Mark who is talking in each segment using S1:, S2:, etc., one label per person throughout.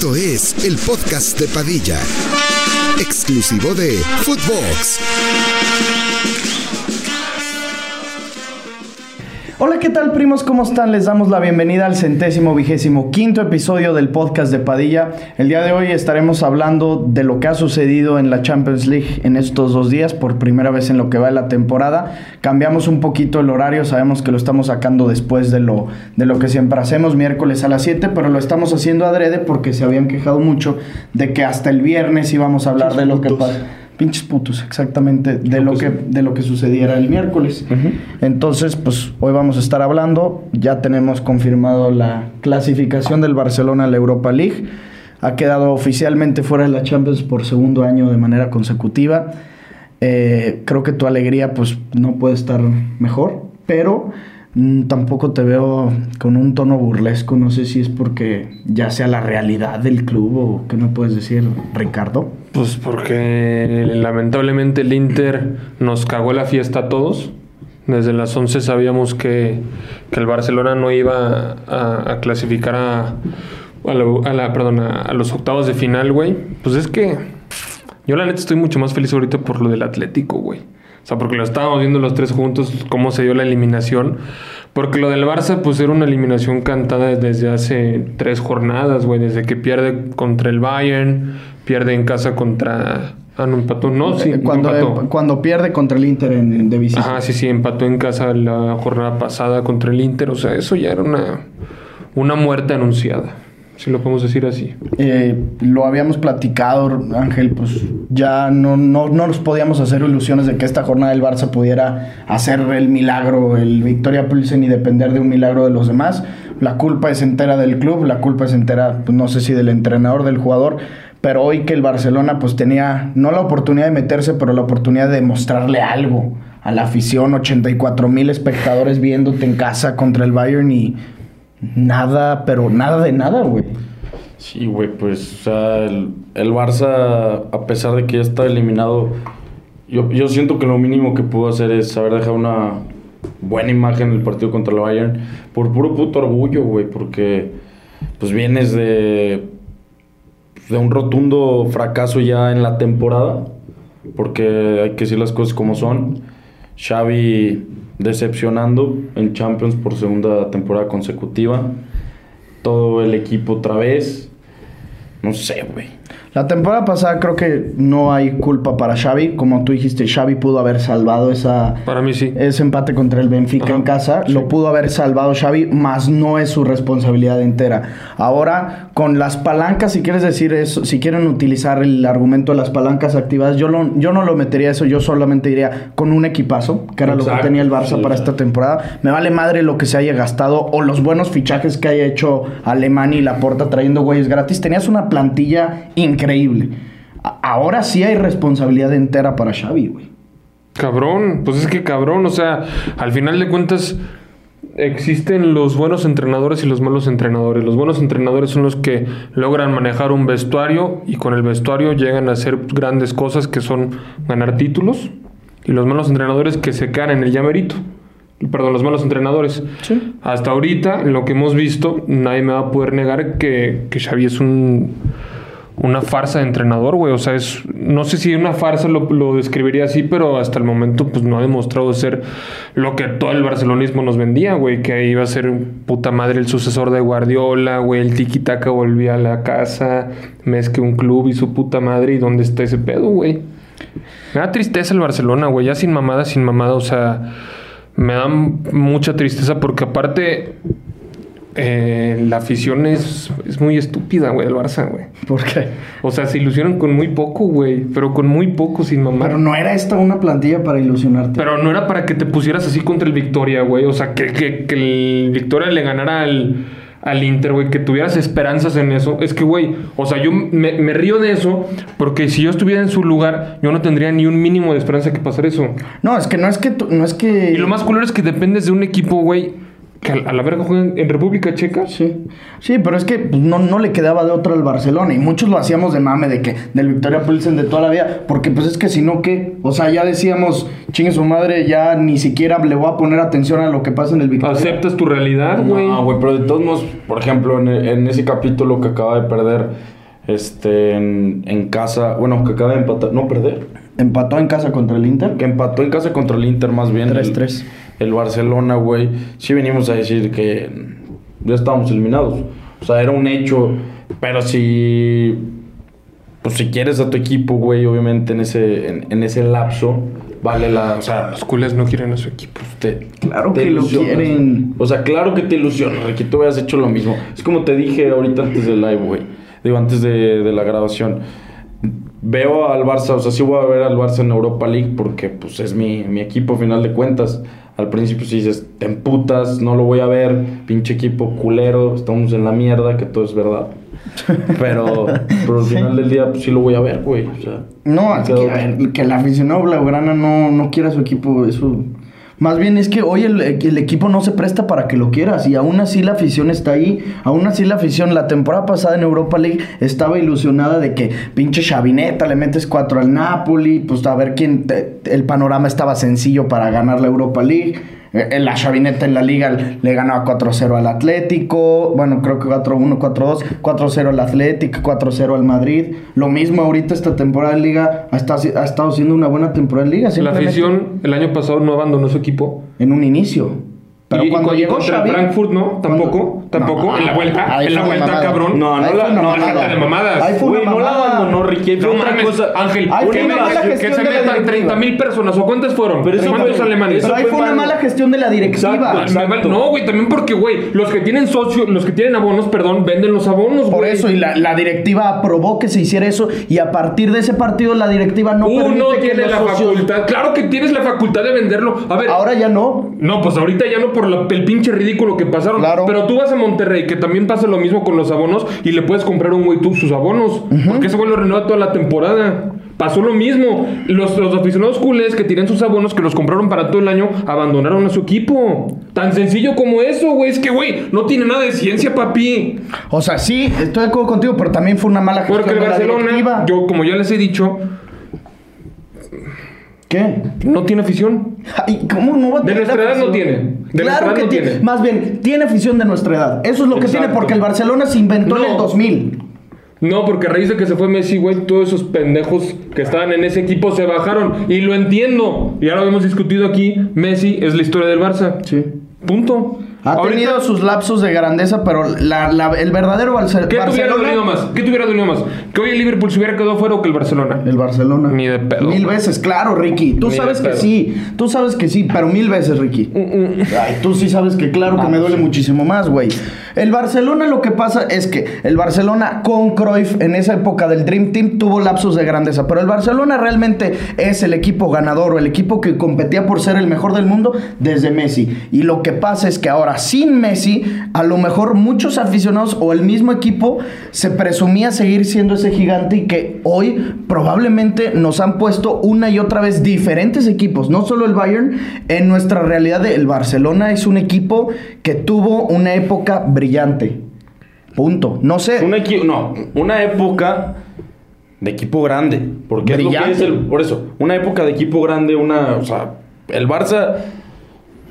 S1: Esto es el podcast de Padilla, exclusivo de Footbox.
S2: Hola, ¿qué tal primos? ¿Cómo están? Les damos la bienvenida al centésimo vigésimo quinto episodio del podcast de Padilla. El día de hoy estaremos hablando de lo que ha sucedido en la Champions League en estos dos días, por primera vez en lo que va de la temporada. Cambiamos un poquito el horario, sabemos que lo estamos sacando después de lo, de lo que siempre hacemos, miércoles a las 7, pero lo estamos haciendo adrede porque se habían quejado mucho de que hasta el viernes íbamos a hablar de lo que pasa. Pinches putos, exactamente, de lo que, de lo que sucediera el miércoles. Entonces, pues hoy vamos a estar hablando. Ya tenemos confirmado la clasificación del Barcelona a la Europa League. Ha quedado oficialmente fuera de la Champions por segundo año de manera consecutiva. Eh, creo que tu alegría, pues, no puede estar mejor, pero tampoco te veo con un tono burlesco. No sé si es porque ya sea la realidad del club o qué me puedes decir, Ricardo.
S3: Pues porque lamentablemente el Inter nos cagó la fiesta a todos. Desde las 11 sabíamos que, que el Barcelona no iba a, clasificar a, a, la, perdón, a, a los octavos de final, güey. Pues es que yo la neta estoy mucho más feliz ahorita por lo del Atlético, güey. O sea, porque lo estábamos viendo los tres juntos, cómo se dio la eliminación. Porque lo del Barça, pues era una eliminación cantada desde hace tres jornadas, güey. Desde que pierde contra el Bayern, pierde en casa contra... Ah, no empató. No, sí,
S2: cuando,
S3: empató.
S2: cuando pierde contra el Inter en, de visita.
S3: Ajá, sí, sí, empató en casa la jornada pasada contra el Inter. O sea, eso ya era una, una muerte anunciada. Si lo podemos decir así.
S2: Eh, lo habíamos platicado, Ángel, pues ya no, no, no nos podíamos hacer ilusiones de que esta jornada del Barça pudiera hacer el milagro, el Victoria Pilsen y depender de un milagro de los demás. La culpa es entera del club, la culpa es entera, pues, no sé si del entrenador, del jugador, pero hoy que el Barcelona pues tenía no la oportunidad de meterse, pero la oportunidad de mostrarle algo a la afición, 84 mil espectadores viéndote en casa contra el Bayern y nada, pero nada de nada, güey.
S4: Sí, güey, pues, o sea, el, el Barça, a pesar de que ya está eliminado, yo, yo siento que lo mínimo que pudo hacer es haber dejado una buena imagen en el partido contra el Bayern, por puro puto orgullo, güey, porque, pues, vienes de, de un rotundo fracaso ya en la temporada, porque hay que decir las cosas como son. Xavi decepcionando en Champions por segunda temporada consecutiva todo el equipo otra vez. No sé, güey.
S2: La temporada pasada creo que no hay culpa para Xavi. Como tú dijiste, Xavi pudo haber salvado esa,
S3: Para mí sí.
S2: ese empate contra el Benfica
S3: Ajá,
S2: en casa.
S3: sí.
S2: Lo pudo haber salvado Xavi, más no es su responsabilidad entera. Ahora, con las palancas, si quieres decir eso, si quieren utilizar el argumento de las palancas activadas, yo, lo- yo no lo metería eso. Yo solamente diría con un equipazo, que era lo que tenía el Barça
S4: sí.
S2: para esta temporada. Me vale madre lo que se haya gastado o los buenos fichajes que haya hecho Alemania y Laporta trayendo güeyes gratis. Tenías una plantilla increíble. A- Ahora sí hay responsabilidad entera para Xavi, güey.
S3: Cabrón, pues es que cabrón, o sea, al final de cuentas existen los buenos entrenadores y los malos entrenadores. Los buenos entrenadores son los que logran manejar un vestuario y con el vestuario llegan a hacer grandes cosas que son ganar títulos. Y los malos entrenadores que se quedan en el llamerito. Perdón, los malos entrenadores.
S2: Sí.
S3: Hasta ahorita, en lo que hemos visto, nadie me va a poder negar que, que Xavi es un, una farsa de entrenador, güey. O sea, es, no sé si una farsa lo, describiría así, pero hasta el momento pues no ha demostrado ser lo que todo el barcelonismo nos vendía, güey. Que iba a ser puta madre el sucesor de Guardiola, güey. El tiki-taka volvía a la casa, mezque un club y su puta madre. ¿Y dónde está ese pedo, güey? Me da tristeza el Barcelona, güey. Ya sin mamada, sin mamada. O sea, me da mucha tristeza porque aparte eh, la afición es, es muy estúpida, güey, del Barça, güey.
S2: ¿Por qué?
S3: O sea, se ilusionan con muy poco, güey. Pero con muy poco, sin mamar.
S2: Pero no era esta una plantilla para ilusionarte.
S3: Pero no era para que te pusieras así contra el Victoria, güey. O sea, que, que, que el Victoria le ganara al, al Inter, güey. Que tuvieras esperanzas en eso. Es que, güey, o sea, yo me, me río de eso porque si yo estuviera en su lugar, yo no tendría ni un mínimo de esperanza que pasar eso.
S2: No, es que no es que no es que
S3: Y lo más culero es que dependes de un equipo, güey, que a, la verga juegan en República Checa.
S2: Sí, sí, pero es que pues, no, no le quedaba de otra al Barcelona y muchos lo hacíamos de mame de que del Victoria Pilsen de toda la vida, porque pues es que si no, ¿qué? O sea, ya decíamos, chingue su madre, ya ni siquiera le voy a poner atención a lo que pasa en el Victoria.
S3: Aceptas tu realidad, güey.
S4: No, güey, pero de todos modos, por ejemplo, en, en ese capítulo que acaba de perder este, en, en casa, bueno, que acaba de empatar, no perder,
S2: Empató en casa contra el Inter.
S4: que empató en casa contra el Inter más bien.
S2: 3-3.
S4: El, el Barcelona, güey. Sí venimos a decir que ya estábamos eliminados. O sea, era un hecho. Pero si. Pues si quieres a tu equipo, güey, obviamente en ese, en, en ese lapso, vale la. O sea,
S3: Los culés no quieren a su equipo.
S4: te,
S2: Claro
S4: te
S2: que lo
S4: ilusionas.
S2: quieren.
S4: O sea, claro que te ilusiona, Ricky. Tú habías hecho lo mismo. Es como te dije ahorita antes del live, güey. Digo, antes de, de la grabación. Veo al Barça, o sea, sí voy a ver al Barça en Europa League porque, pues, es mi, mi equipo, a final de cuentas. Al principio sí dices, te emputas, no lo voy a ver, pinche equipo culero, estamos en la mierda, que todo es verdad. Pero, pero al final del día, pues sí lo voy a ver, güey. O sea,
S2: No, es que, que el aficionado blaugrana no, no quiera a su equipo, eso... Más bien es que hoy el, el equipo no se presta para que lo quieras y aún así la afición está ahí. Aún así la afición, la temporada pasada en Europa League estaba ilusionada de que pinche Chavineta le metes cuatro al Napoli, pues a ver quién... te- el panorama estaba sencillo para ganar la Europa League. Eh, La Chavineta en la liga le ganaba 4-0 al Atlético. Bueno, creo que 4-1, 4-2. 4-0 al Atlético, 4-0 al Madrid. Lo mismo ahorita esta temporada en liga. Ha estado, ha estado siendo una buena temporada en liga.
S3: La afición el año pasado no abandonó su equipo.
S2: En un inicio. Pero
S3: y, y
S2: cuando
S3: con-
S2: llegó
S3: contra
S2: Xavi...
S3: Frankfurt, ¿no? Tampoco. Tampoco.
S2: No,
S3: en la vuelta. En la vuelta,
S2: mamada.
S3: cabrón.
S4: No, no
S2: Ahí
S4: la- no,
S2: mamada.
S3: de mamadas.
S2: Ahí fue
S4: Güey, no la abandonó Ricky.
S3: No
S4: otra
S3: mames,
S4: cosa.
S3: Ángel,
S2: Ahí
S3: que,
S2: fue una mala
S3: que- que
S2: gestión
S3: se
S2: de la
S3: metan
S2: directiva.
S3: 30 mil personas. ¿O cuántas fueron?
S4: Pero eso
S3: ¿Cuántos
S4: fue-
S3: alemanes?
S2: Pero ahí
S4: fue
S2: una mala gestión de la directiva.
S4: Exacto,
S3: No, güey, también porque, güey, los que tienen socios, los que tienen abonos, perdón, venden los abonos, güey.
S2: Por eso, y la, la directiva aprobó que se hiciera eso, y a partir de ese partido la directiva no
S3: Uno
S2: permite que
S3: tiene
S2: los
S3: la
S2: socios-
S3: facultad. Claro que tienes la facultad de venderlo. A ver.
S2: Ahora ya no.
S3: No, pues ahorita ya no por la- el pinche ridículo que pasaron.
S2: Claro.
S3: Pero tú vas a Monterrey, que también pasa lo mismo con los abonos, y le puedes comprar a un güey tú sus abonos. Porque ese güey lo renueva toda la temporada. Pasó lo mismo. Los, los aficionados culés que tienen sus abonos, que los compraron para todo el año, abandonaron a su equipo. Tan sencillo como eso, güey. Es que, güey, no tiene nada de ciencia, papi.
S2: O sea, sí, estoy de acuerdo contigo, pero también fue una mala gestión
S3: Porque el
S2: de la
S3: Barcelona, yo como ya les he dicho,
S2: ¿Qué?
S3: no tiene afición.
S2: Ay, ¿Cómo no va a
S3: De
S2: tener
S3: nuestra edad no tiene. De
S2: claro que
S3: no
S2: tiene.
S3: tiene.
S2: Más bien, tiene afición de nuestra edad. Eso es lo que tiene, porque el Barcelona se inventó en el 2000.
S3: No, porque a raíz de que se fue Messi, güey, todos esos pendejos que estaban en ese equipo se bajaron. Y lo entiendo. Y ahora lo hemos discutido aquí. Messi es la historia del Barça.
S2: Sí.
S3: Punto.
S2: Ha
S3: Ahorita,
S2: tenido sus lapsos de grandeza, pero la- la- el verdadero Barce-
S3: ¿Qué te hubiera dolido
S2: Barcelona...
S3: más? ¿Qué dolido más? ¿Que hoy el Liverpool se hubiera quedado fuera o que el Barcelona?
S2: El Barcelona.
S3: Ni de pedo.
S2: Mil veces, claro, Ricky. Tú
S3: Ni
S2: sabes que sí. Tú sabes que sí, pero mil veces, Ricky. Ay, tú sí sabes que claro que me duele muchísimo más, güey. El Barcelona lo que pasa es que el Barcelona con Cruyff en esa época del Dream Team tuvo lapsos de grandeza, pero el Barcelona realmente es el equipo ganador o el equipo que competía por ser el mejor del mundo desde Messi. Y lo que pasa es que ahora sin Messi, a lo mejor muchos aficionados o el mismo equipo se presumía seguir siendo ese gigante y que hoy probablemente nos han puesto una y otra vez diferentes equipos, no solo el Bayern, en nuestra realidad el Barcelona es un equipo que tuvo una época brillante. Punto. No sé.
S4: No, una época de equipo grande. Porque es lo que
S2: Brillante.
S4: es el. Por eso, una época de equipo grande, una. O sea, el Barça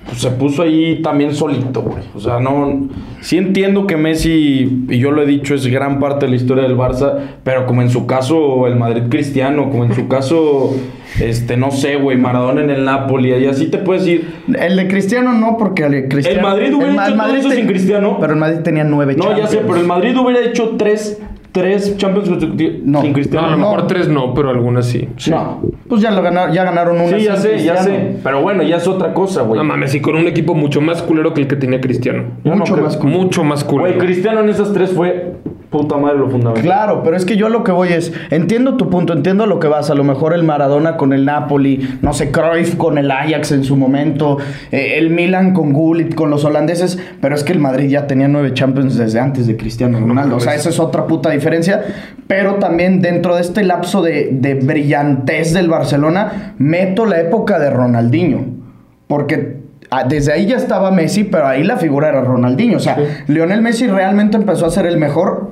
S4: pues, se puso ahí también solito, güey. O sea, no. Sí entiendo que Messi, y yo lo he dicho, es gran parte de la historia del Barça, pero como en su caso el Madrid Cristiano, como en su caso, este, no sé, güey, Maradona en el Napoli, y así te puedes ir.
S2: El de Cristiano no, porque el de Cristiano.
S4: El Madrid hubiera hecho todo eso sin Cristiano.
S2: Pero el Madrid tenía nueve
S4: No, ya sé, pero el Madrid hubiera hecho tres tres Champions consecutivos
S2: No.
S4: sin
S3: No,
S4: Cristiano.
S3: a lo
S2: No.
S3: mejor tres no, pero algunas sí.
S4: No.
S2: Pues ya, lo ganaron, ya ganaron una.
S4: Sí, ya sé, ya sé. Pero bueno, ya es otra cosa, güey.
S3: No mames, y con un equipo mucho más culero que el que tenía Cristiano.
S4: No
S2: Mucho
S4: creo-
S2: más culero.
S3: Mucho más
S4: Güey,
S3: culero.
S4: Cristiano en esas tres fue puta madre lo fundamental.
S2: Claro, pero es que yo a lo que voy es, entiendo tu punto, entiendo a lo que vas, a lo mejor el Maradona con el Napoli, no sé, Cruyff con el Ajax en su momento, eh, el Milan con Gullit, con los holandeses, pero es que el Madrid ya tenía nueve Champions desde antes de Cristiano Ronaldo, o sea, esa es otra puta diferencia, pero también dentro de este lapso de, de brillantez del Barcelona, meto la época de Ronaldinho, porque... ah, Desde ahí ya estaba Messi, pero ahí la figura era Ronaldinho. O sea, Lionel Messi realmente empezó a ser el mejor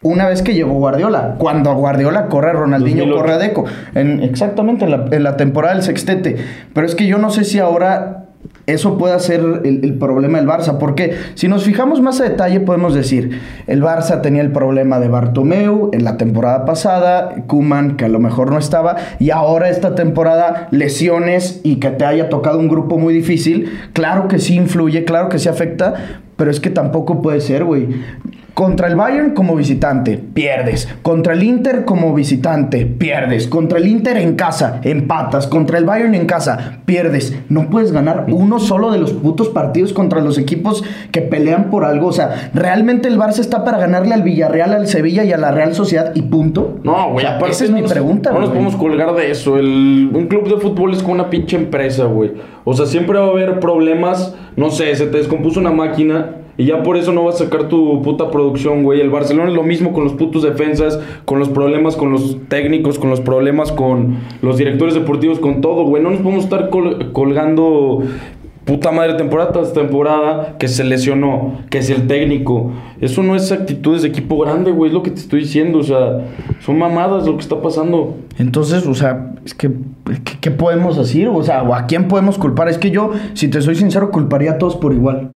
S2: Una vez que llegó Guardiola, cuando Guardiola corre a Ronaldinho,
S4: 2008.
S2: corre a Deco. En, exactamente, en la, en la temporada del sextete. Pero es que yo no sé si ahora eso pueda ser el, el problema del Barça. Porque si nos fijamos más a detalle, podemos decir: el Barça tenía el problema de Bartomeu en la temporada pasada, Kuman, que a lo mejor no estaba, y ahora esta temporada, lesiones y que te haya tocado un grupo muy difícil. Claro que sí influye, claro que sí afecta, pero es que tampoco puede ser, güey. Contra el Bayern como visitante, pierdes. Contra el Inter como visitante, pierdes. Contra el Inter en casa, empatas. Contra el Bayern en casa, pierdes. No puedes ganar uno solo de los putos partidos contra los equipos que pelean por algo. O sea, realmente el Barça está para ganarle al Villarreal, al Sevilla y a la Real Sociedad y punto.
S4: No, güey,
S2: O sea,
S4: aparte
S2: Esa es
S4: no
S2: mi
S4: nos-
S2: pregunta,
S4: No nos podemos colgar de eso. El, un club de fútbol es como una pinche empresa, güey. O sea, siempre va a haber problemas. No sé, se te descompuso una máquina. Y ya por eso no vas a sacar tu puta producción, güey. El Barcelona es lo mismo con los putos defensas, con los problemas con los técnicos, con los problemas con los directores deportivos, con todo, güey. No nos podemos estar col- colgando puta madre temporada tras temporada que se lesionó, que es el técnico. Eso no es actitudes de equipo grande, güey. Es lo que te estoy diciendo. O sea, son mamadas lo que está pasando.
S2: Entonces, o sea, es que, ¿qué, podemos decir? O sea, ¿o ¿a quién podemos culpar? Es que yo, si te soy sincero, culparía a todos por igual.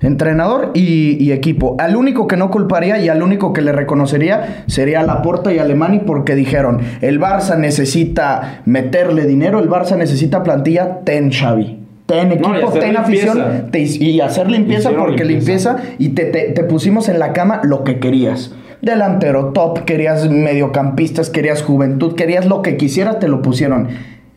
S2: Entrenador y, y equipo. Al único que no culparía y al único que le reconocería sería Laporta y Alemani porque dijeron, el Barça necesita meterle dinero, el Barça necesita plantilla, ten Xavi. Ten equipo, ten
S4: limpieza.
S2: afición te- y hacer limpieza
S4: Hicieron
S2: porque
S4: limpieza.
S2: limpieza y te, te- te pusimos en la cama lo que querías. Delantero top, querías mediocampistas, querías juventud, querías lo que quisieras, te lo pusieron.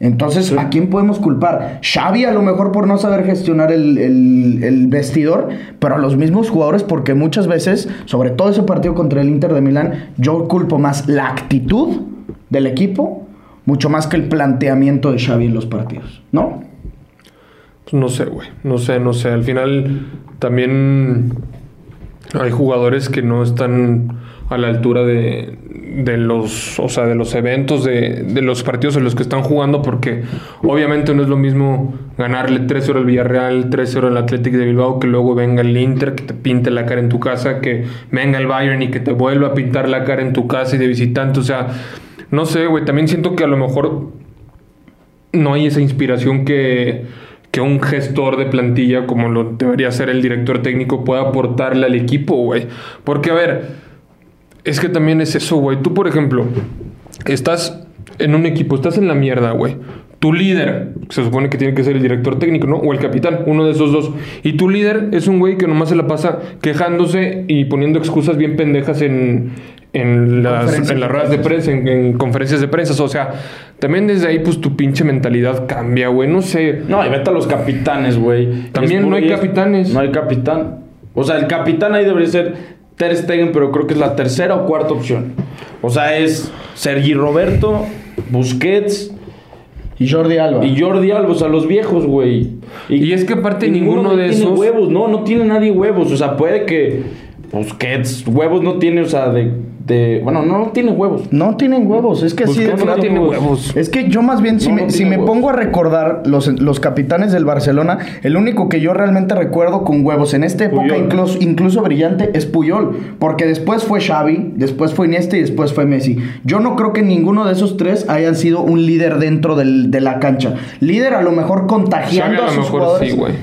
S2: Entonces, ¿a quién podemos culpar? Xavi a lo mejor por no saber gestionar el, el- el vestidor, pero a los mismos jugadores porque muchas veces, sobre todo ese partido contra el Inter de Milán, yo culpo más la actitud del equipo, mucho más que el planteamiento de Xavi en los partidos, ¿no?
S3: Pues no sé, güey. No sé, no sé. Al final también hay jugadores que no están a la altura de, de los, o sea, de los eventos, de, de los partidos en los que están jugando, porque obviamente no es lo mismo ganarle 3-0 al Villarreal, 3-0 al Athletic de Bilbao, que luego venga el Inter, que te pinte la cara en tu casa, que venga el Bayern y que te vuelva a pintar la cara en tu casa y de visitante. O sea, no sé, güey. También siento que a lo mejor no hay esa inspiración que, que un gestor de plantilla, como lo debería ser el director técnico, pueda aportarle al equipo, güey. Porque, a ver, es que también es eso, güey. Tú, por ejemplo, estás en un equipo, estás en la mierda, güey. Tu líder, se supone que tiene que ser el director técnico, ¿no? O el capitán, uno de esos dos. Y tu líder es un güey que nomás se la pasa quejándose y poniendo excusas bien pendejas en, en las, en las
S2: de
S3: ruedas de
S2: prensa.
S3: en, en conferencias de prensa. O sea, también desde ahí, pues tu pinche mentalidad cambia, güey. No sé.
S4: No, y vete a los capitanes, güey.
S3: También no hay capitanes.
S4: No hay capitán. O sea, el capitán ahí debería ser Ter Stegen, pero creo que es la tercera o cuarta opción. O sea, es Sergi Roberto, Busquets
S2: Y Jordi Alba.
S4: y Jordi Alba, o sea, los viejos, güey.
S3: Y es que aparte
S4: y
S3: ninguno de
S4: tiene
S3: esos-
S4: huevos, no, no tiene nadie huevos. O sea, puede que Busquets, huevos no tiene, o sea, de de. Bueno, no tiene huevos.
S2: No tienen huevos, es que
S4: Pues
S2: sí.
S4: ¿cómo no tiene huevos?
S2: Es que yo más bien, si
S4: No,
S2: me,
S4: no
S2: si me pongo a recordar los, los capitanes del Barcelona, el único que yo realmente recuerdo con huevos en esta época,
S4: Puyol.
S2: incluso, incluso brillante, es Puyol. Porque después fue Xavi, después fue Iniesta y después fue Messi. Yo no creo que ninguno de esos tres hayan sido un líder dentro del- de la cancha. Líder a lo mejor contagiando
S3: Xavi a
S2: a,
S3: lo
S2: sus
S3: mejor
S2: jugadores.
S3: sí, güey.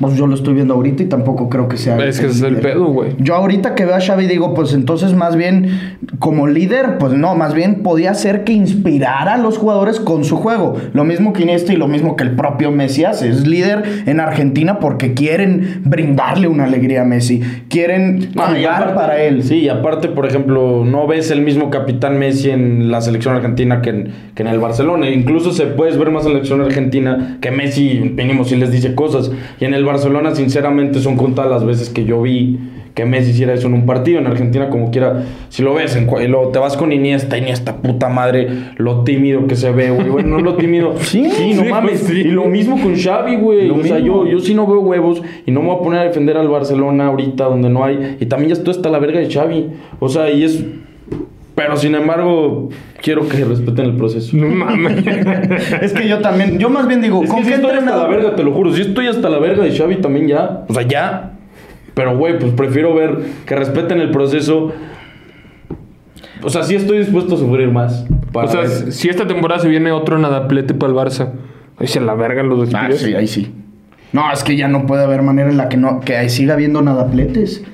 S2: Pues yo lo estoy viendo ahorita y tampoco creo que sea.
S3: Es que es el pedo, güey.
S2: Yo ahorita que veo a Xavi digo, pues entonces más bien como líder, pues no, más bien podía ser que inspirara a los jugadores con su juego. Lo mismo que Iniesta y lo mismo que el propio Messi hace. Es líder en Argentina porque quieren brindarle una alegría a Messi. Quieren
S4: Ah,
S2: jugar
S4: aparte-
S2: para él.
S4: Sí, y aparte, por ejemplo, no ves el mismo capitán Messi en la selección argentina que en, que en el Barcelona. Incluso se puedes ver más en la selección argentina que Messi, mínimo, si les dice cosas. Y en el Barcelona, sinceramente, son contadas las veces que yo vi que Messi hiciera eso en un partido. En Argentina, como quiera, si lo ves, en, luego te vas con Iniesta, Iniesta, puta madre, lo tímido que se ve, güey. Bueno, no lo tímido.
S2: Sí,
S4: no
S3: sí,
S4: mames.
S3: sí.
S4: Y lo mismo con Xavi, güey.
S2: Lo
S4: O sea, yo, yo sí no veo huevos y no me voy a poner a defender al Barcelona ahorita donde no hay. Y también ya estoy hasta la verga de Xavi. O sea, y es. Pero sin embargo, quiero que respeten el proceso.
S3: No mames.
S2: Es que yo también, yo más bien digo,
S4: Es
S2: ¿con
S4: que
S2: qué
S4: estoy hasta la verga, te lo juro. Sí estoy hasta la verga de Xavi también ya. O sea, ya. Pero, güey, pues prefiero ver que respeten el proceso. O sea, sí estoy dispuesto a sufrir más.
S3: O sea,
S4: ver.
S3: si esta temporada se viene otro nadaplete para el Barça, ahí se la verga los
S2: Ah,
S3: despides.
S2: sí, ahí sí. No, es que ya no puede haber manera en la que no que ahí siga habiendo nadapletes.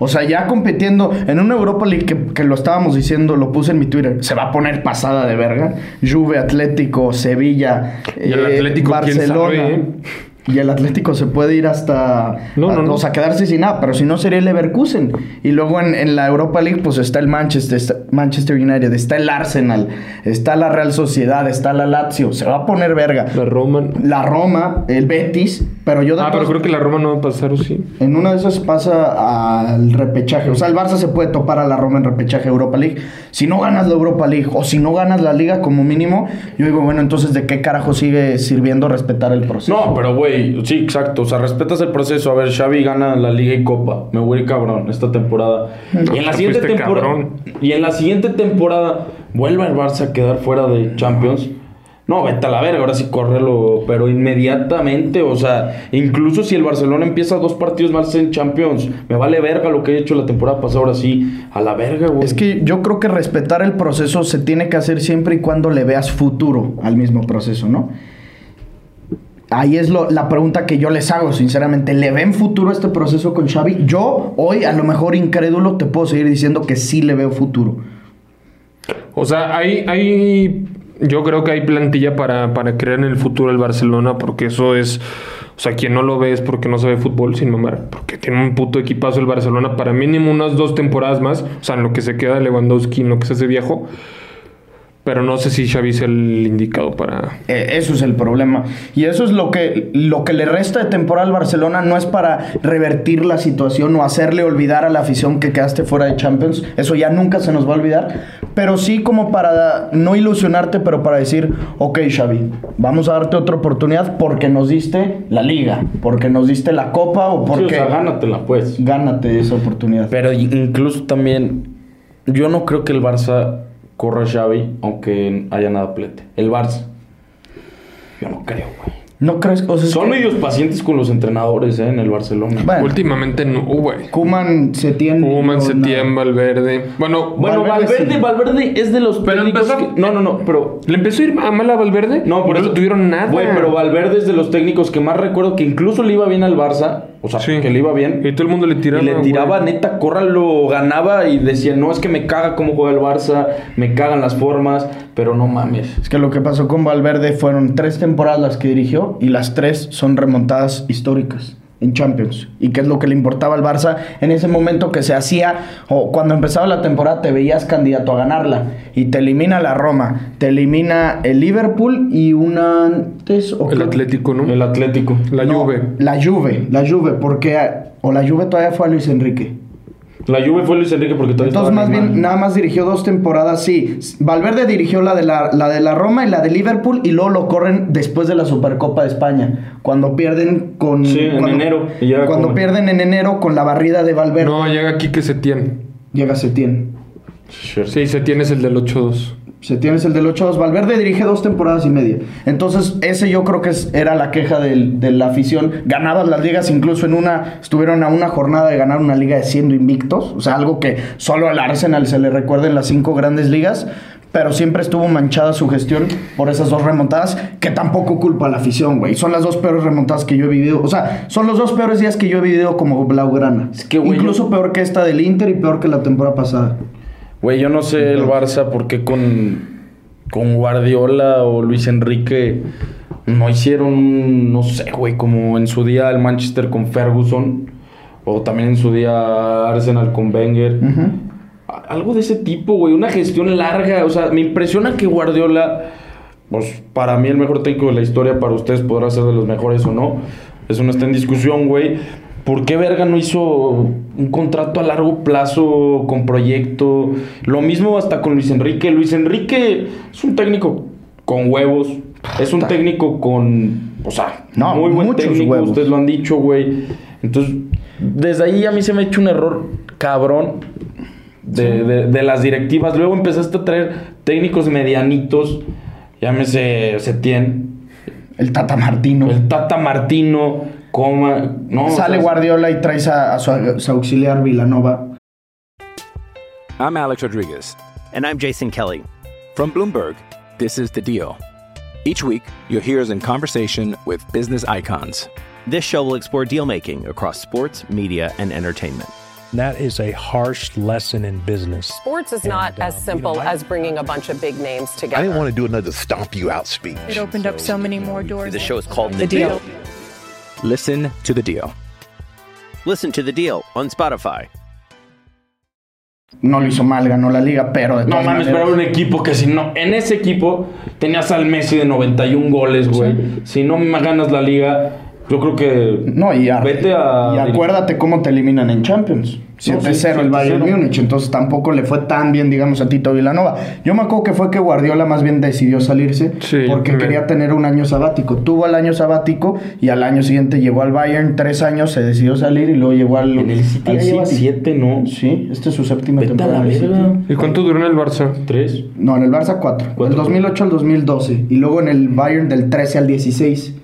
S2: O sea, ya compitiendo en una Europa League que, que lo estábamos diciendo, lo puse en mi Twitter, se va a poner pasada de verga. Juve, Atlético, Sevilla,
S3: Y el Atlético, quién
S2: Barcelona.
S3: sabe, ¿eh?
S2: Y el Atlético se puede ir hasta.
S3: No, no,
S2: a-
S3: no.
S2: O sea, quedarse sin nada, pero si no sería el Leverkusen. Y luego en, en la Europa League, pues está el Manchester, está Manchester United, está el Arsenal, está la Real Sociedad, está la Lazio. Se va a poner verga.
S3: La Roma.
S2: La Roma, el Betis, pero yo
S3: Ah, pero creo que la Roma no va a pasar, ¿o sí?
S2: en una de esas pasa al repechaje. O sea, el Barça se puede topar a la Roma en repechaje Europa League. Si no ganas la Europa League o si no ganas la Liga como mínimo, yo digo, bueno, entonces ¿de qué carajo sigue sirviendo respetar el proceso?
S4: No, pero güey, sí, exacto. O sea, respetas el proceso. A ver, Xavi gana la Liga y Copa. Me voy a ir cabrón esta temporada.
S3: No,
S4: y en la
S3: te
S4: siguiente temporada. Y en la siguiente temporada vuelve el Barça a quedar fuera de Champions. No, vete a la verga, ahora sí córrelo, pero inmediatamente, o sea, incluso si el Barcelona empieza dos partidos más en Champions, me vale verga lo que he hecho la temporada pasada, ahora sí, a la verga, güey.
S2: Es que yo creo que respetar el proceso se tiene que hacer siempre y cuando le veas futuro al mismo proceso, ¿no? Ahí es lo- la pregunta que yo les hago, sinceramente. ¿Le ven futuro este proceso con Xavi? Yo, hoy, a lo mejor incrédulo, te puedo seguir diciendo que sí le veo futuro.
S3: O sea, hay, hay yo creo que hay plantilla para, para creer en el futuro del Barcelona, porque eso es, o sea, quien no lo ve es porque no sabe fútbol, sin mamar, porque tiene un puto equipazo el Barcelona para mínimo unas dos temporadas más, o sea, en lo que se queda Lewandowski, en lo que se hace viejo, pero no sé si Xavi es el indicado para...
S2: Eh, eso es el problema. Y eso es lo que, lo que le resta de temporada al Barcelona. No es para revertir la situación o hacerle olvidar a la afición que quedaste fuera de Champions. Eso ya nunca se nos va a olvidar. Pero sí como para no ilusionarte, pero para decir, ok Xavi, vamos a darte otra oportunidad porque nos diste la liga, porque nos diste la copa o
S4: Sí,
S2: porque...
S4: o sea, gánatela, pues.
S2: Gánate esa oportunidad.
S4: Pero incluso también, yo no creo que el Barça corra Xavi, aunque haya nada plete. El Barça. Yo no creo, güey.
S2: ¿No crees? O sea, es
S4: Son
S2: que-
S4: medios pacientes con los entrenadores, ¿eh? En el Barcelona.
S2: Bueno,
S3: Últimamente no, güey.
S2: Kuman, Setién...
S3: Human,
S2: no,
S3: Setién, Valverde. Bueno,
S4: Bueno,
S2: Valverde
S4: Valverde,
S2: sí.
S4: Valverde es de los
S3: Pero
S4: técnicos
S3: empezó-
S4: que- No, no, no, pero...
S3: ¿le empezó a ir a mal a Valverde?
S4: No, por
S3: Y
S4: eso
S3: tuvieron nada.
S4: Güey, pero Valverde es de los técnicos que más recuerdo que incluso le iba bien al Barça. O sea,
S3: Sí.
S4: que le iba bien.
S3: Y todo el mundo le tiraba.
S4: Y le tiraba,
S3: güey.
S4: neta, córralo, ganaba y decía, no, es que me caga cómo juega el Barça, me cagan las formas, pero no mames.
S2: Es que lo que pasó con Valverde fueron tres temporadas las que dirigió y las tres son remontadas históricas en Champions. ¿Y qué es lo que le importaba al Barça en ese momento que se hacía o cuando empezaba la temporada te veías candidato a ganarla y te elimina la Roma, te elimina el Liverpool y una antes o
S3: El
S2: creo-
S3: Atlético, ¿no?
S4: El Atlético.
S3: La
S2: No,
S3: Juve.
S2: La Juve, la Juve, porque o la Juve todavía fue a Luis Enrique.
S4: La Juve fue Luis Enrique porque todavía
S2: Entonces, más bien, nada más dirigió dos temporadas, sí. Valverde dirigió la de la, la de la Roma y la de Liverpool y luego lo corren después de la Supercopa de España. Cuando pierden con...
S4: Sí, en
S2: cuando,
S4: enero, y
S2: Cuando
S4: como-
S2: pierden en enero con la barrida de Valverde.
S3: No, llega aquí que se tiene.
S2: Llega Setién.
S3: Sí, se tienes el del 8-2.
S2: Se tienes el del 8-2. Valverde dirige dos temporadas y media. Entonces, ese yo creo que es- era la queja del- de la afición. Ganaban las ligas, incluso en una. Estuvieron a una jornada de ganar una liga de siendo invictos. O sea, algo que solo al Arsenal se le recuerda en las cinco grandes ligas. Pero siempre estuvo manchada su gestión por esas dos remontadas, que tampoco culpa a la afición, güey. Son las dos peores remontadas que yo he vivido. O sea, son los dos peores días que yo he vivido como Blaugrana.
S4: Es que, güey,
S2: Incluso peor que esta del Inter y peor que la temporada pasada.
S4: Güey, yo no sé el Barça por qué con, con Guardiola o Luis Enrique no hicieron, no sé, güey, como en su día el Manchester con Ferguson o también en su día Arsenal con Wenger. Algo de ese tipo, güey, una gestión larga. O sea, me impresiona que Guardiola, pues para mí el mejor técnico de la historia, para ustedes podrá ser de los mejores o no. Eso no está en discusión, güey. ¿Por qué Verga no hizo un contrato a largo plazo con proyecto? Lo mismo hasta con Luis Enrique. Luis Enrique es un técnico con huevos. Es un técnico con, o sea,
S2: No,
S4: muy buen
S2: muchos
S4: técnico.
S2: huevos.
S4: Ustedes lo han dicho, güey. Entonces, desde ahí a mí se me ha hecho un error cabrón de, de- de las directivas. Luego empezaste a traer técnicos medianitos. Llámese Setien,
S2: El Tata Martino.
S4: el Tata Martino, Coma. No, o sea,
S2: Guardiola y traes a, a su, a su auxiliar Villanova.
S5: I'm Alex Rodriguez.
S6: And I'm Jason Kelly.
S5: From Bloomberg, this is The Deal. Each week, you'll hear us in conversation with business icons.
S6: This show will explore deal making across sports, media, and entertainment.
S7: That is a harsh lesson in business.
S8: Sports is not
S7: And,
S8: as
S7: um,
S8: simple
S7: you know, I-
S8: as bringing a bunch of big names together.
S9: I didn't want to do another stomp you out speech.
S10: It opened up so many more doors.
S6: The show is called
S10: The Deal.
S5: Listen to The Deal.
S6: Listen to The Deal on Spotify.
S2: No lo hizo mal, ganó la liga, pero de
S4: No
S2: todas
S4: mames,
S2: maneras-
S4: pero era un equipo que si no. En ese equipo tenías al Messi de 91 goles, güey. Si no me ganas la liga, yo creo que.
S2: No, y, a-
S4: Vete a.
S2: y acuérdate cómo te eliminan en Champions. 7-0
S4: sí,
S2: el Bayern
S4: 7-0.
S2: Múnich, entonces tampoco le fue tan bien, digamos, a Tito Villanova. Yo me acuerdo que fue que Guardiola más bien decidió salirse
S3: Sí,
S2: porque quería tener un año sabático. Tuvo el año sabático y al año siguiente llegó al Bayern, tres años, se decidió salir y luego llegó al,
S4: En el City
S2: al
S4: 7, ¿no?
S2: Sí, esta es su séptima
S4: Vete a
S2: temporada.
S3: ¿Y cuánto duró en el Barça?
S4: 3.
S2: No, en el Barça 4. Del
S4: Cuatro.
S2: 2008 al 2012. Y luego en el Bayern del 13 al 16.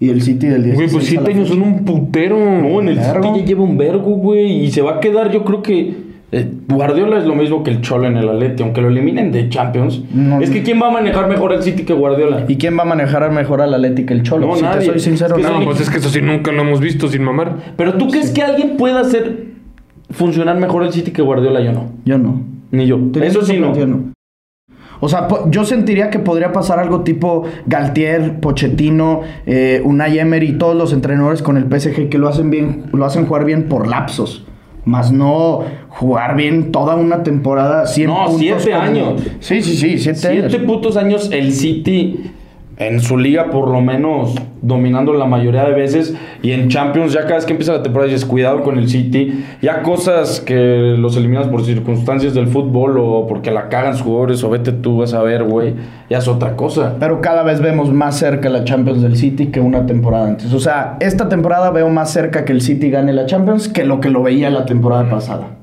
S2: Y el City del 16
S3: Güey, pues
S2: a
S3: 7
S2: la
S3: años son un putero.
S4: No, en el. City ya lleva un vergo, güey. Y se va a quedar, yo creo que. eh, Guardiola es lo mismo que el Cholo en el Atleti, aunque lo eliminen de Champions.
S2: No.
S4: es que ¿quién va a manejar mejor el City que Guardiola?
S2: ¿Y quién va a manejar mejor al Atlético el Cholo?
S4: No,
S2: si te
S4: nadie.
S2: soy sincero,
S4: Es que
S2: no.
S3: No, pues es que eso sí nunca lo hemos visto sin mamar.
S4: Pero tú crees que alguien pueda hacer funcionar mejor el City que Guardiola, yo no.
S2: Yo no.
S4: Ni yo.
S2: Te
S4: Eso sí no.
S2: yo O sea, yo sentiría que podría pasar algo tipo Galtier, Pochettino, eh, Unai Emery, todos los entrenadores con el PSG que lo hacen bien, lo hacen jugar bien por lapsos. Más no jugar bien toda una temporada 100
S4: No,
S2: puntos
S4: siete años.
S2: Sí, sí, sí, siete,
S4: Siete
S2: años.
S4: putos años el City en su liga por lo menos dominando la mayoría de veces y en Champions ya cada vez que empieza la temporada dices cuidado con el City ya cosas que los eliminas por circunstancias del fútbol o porque la cagan sus jugadores o vete tú vas a ver güey ya es otra cosa
S2: Pero cada vez vemos más cerca la Champions del City que una temporada antes. O sea, esta temporada veo más cerca que el City gane la Champions que lo que lo veía la temporada pasada.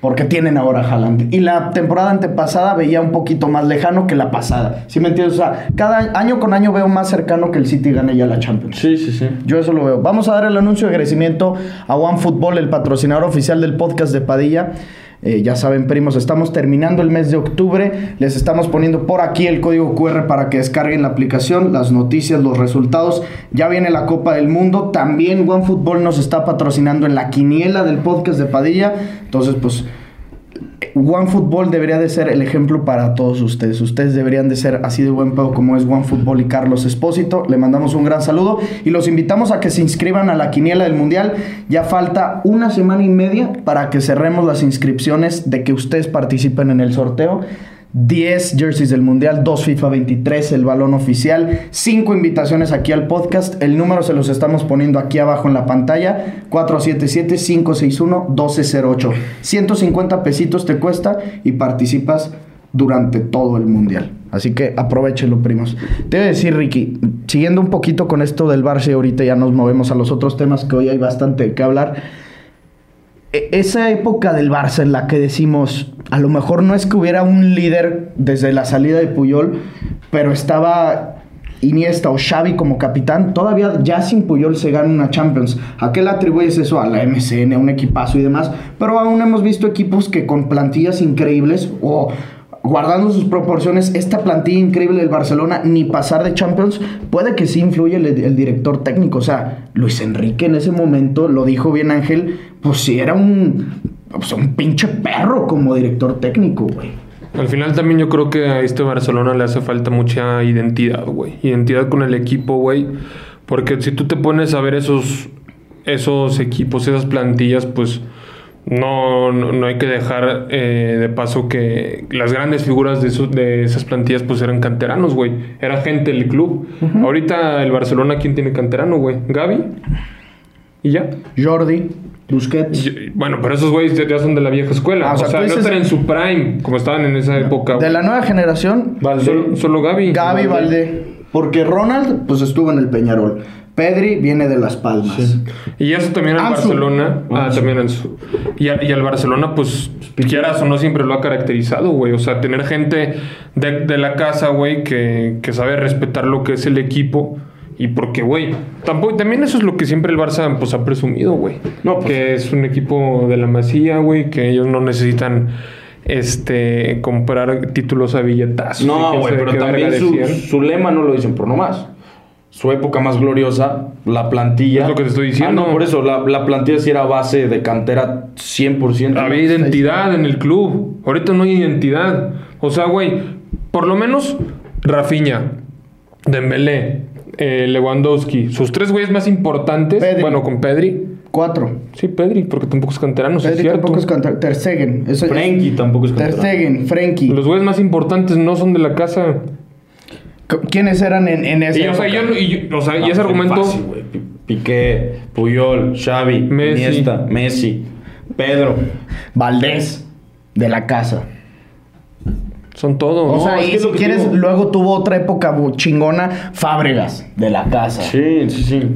S2: Porque tienen ahora Haaland. Y la temporada antepasada veía un poquito más lejano que la pasada. ¿Sí me entiendes? O sea, cada año con año veo más cercano que el City gane ya la Champions.
S4: sí sí sí
S2: Yo eso lo veo. Vamos a dar el anuncio de agradecimiento a OneFootball, el patrocinador oficial del podcast de Padilla. Eh, ya saben, primos, estamos terminando el mes de octubre. Les estamos poniendo por aquí el código QR para que descarguen la aplicación, las noticias, los resultados. Ya viene la Copa del Mundo. También OneFootball nos está patrocinando en la quiniela del podcast de Padilla. Entonces, pues OneFootball debería de ser el ejemplo para todos ustedes. Ustedes deberían de ser así de buen pedo como es OneFootball y Carlos Espósito. Le mandamos un gran saludo y los invitamos a que se inscriban a la quiniela del Mundial. Ya falta una semana y media para que cerremos las inscripciones de que ustedes participen en el sorteo. 10 jerseys del Mundial, 2 FIFA 23, el balón oficial, 5 invitaciones aquí al podcast. El número se los estamos poniendo aquí abajo en la pantalla, 477-561-1208. 150 pesitos te cuesta y participas durante todo el Mundial. Así que aprovechenlo, primos. Te voy a decir, Ricky, siguiendo un poquito con esto del Barça ahorita ya nos movemos a los otros temas que hoy hay bastante que hablar. E- esa época del Barça en la que decimos, a lo mejor no es que hubiera un líder desde la salida de Puyol, pero estaba Iniesta o Xavi como capitán, todavía ya sin Puyol se gana una Champions. ¿A qué le atribuyes eso? A la MCN, a un equipazo y demás. Pero aún hemos visto equipos que con plantillas increíbles o guardando sus proporciones, esta plantilla increíble del Barcelona, ni pasar de Champions, puede que sí influye el, director técnico. O sea, Luis Enrique en ese momento, lo dijo bien Ángel, pues sí era un, pues, un pinche perro como director técnico, güey.
S3: Al final también yo creo que a este Barcelona le hace falta mucha identidad, güey. Identidad con el equipo, güey. Porque si tú te pones a ver esos, esos equipos, esas plantillas, pues no, no, no hay que dejar eh, de paso que las grandes figuras de, esos- de esas plantillas pues eran canteranos, güey. Era gente del club. Ahorita el Barcelona, ¿quién tiene canterano, güey? Gaby. Y ya.
S2: Jordi, Busquets.
S3: Y- Bueno, pero esos güeyes ya- son de la vieja escuela.
S2: Ah,
S3: o
S2: o
S3: sea, no están en su prime, como estaban en esa época.
S2: De la nueva generación,
S3: Solo, solo Gaby.
S2: Gaby Valdé. Porque Ronald, pues estuvo en el Peñarol. Pedri viene de Las Palmas.
S3: Y eso también al
S2: Ansu.
S3: Barcelona. Ah, también Ansu. Y, a- y al Barcelona, pues, quieras o no, siempre lo ha caracterizado, güey. O sea, tener gente de, de la casa, güey, que, que sabe respetar lo que es el equipo. Y porque, güey, tampoco, también eso es lo que siempre el Barça pues, ha presumido, güey.
S4: No, pues-
S3: que es un equipo de la masía, güey, que ellos no necesitan este comprar títulos a billetazos.
S4: No, güey, pero también su, su lema no lo dicen por nomás. Su época más gloriosa, la plantilla.
S3: Es lo que te estoy diciendo.
S4: Ah, no, por eso, la, la plantilla sí era base de cantera 100%.
S3: Había identidad en el club. Ahorita no hay identidad. O sea, güey, por lo menos Rafinha, Dembélé, eh, Lewandowski, sus tres güeyes más importantes,
S2: Pedri.
S3: bueno, con Pedri.
S2: Cuatro.
S3: Sí, Pedri, porque tampoco es canterano, sí es
S2: Pedri
S3: cierto.
S2: tampoco es cantar. Ter Stegen. Eso es-
S4: Frenkie tampoco es
S2: Ter
S4: canterano.
S2: Stegen, Frenkie.
S3: Los güeyes más importantes no son de la casa.
S2: Qu- ¿Quiénes eran en, en esa
S3: Y, o sea,
S2: época?
S3: yo, y yo- o sea,
S4: No,
S3: y ese argumento...
S4: fácil, Piqué, Puyol, Xavi,
S3: Messi.
S4: Iniesta, Messi, Pedro.
S2: Valdés, de la casa.
S3: Son todos.
S2: O
S4: No,
S2: sea, y si quieres,
S4: digo.
S2: luego tuvo otra época chingona, Fábregas, de la casa.
S4: Sí, sí, sí.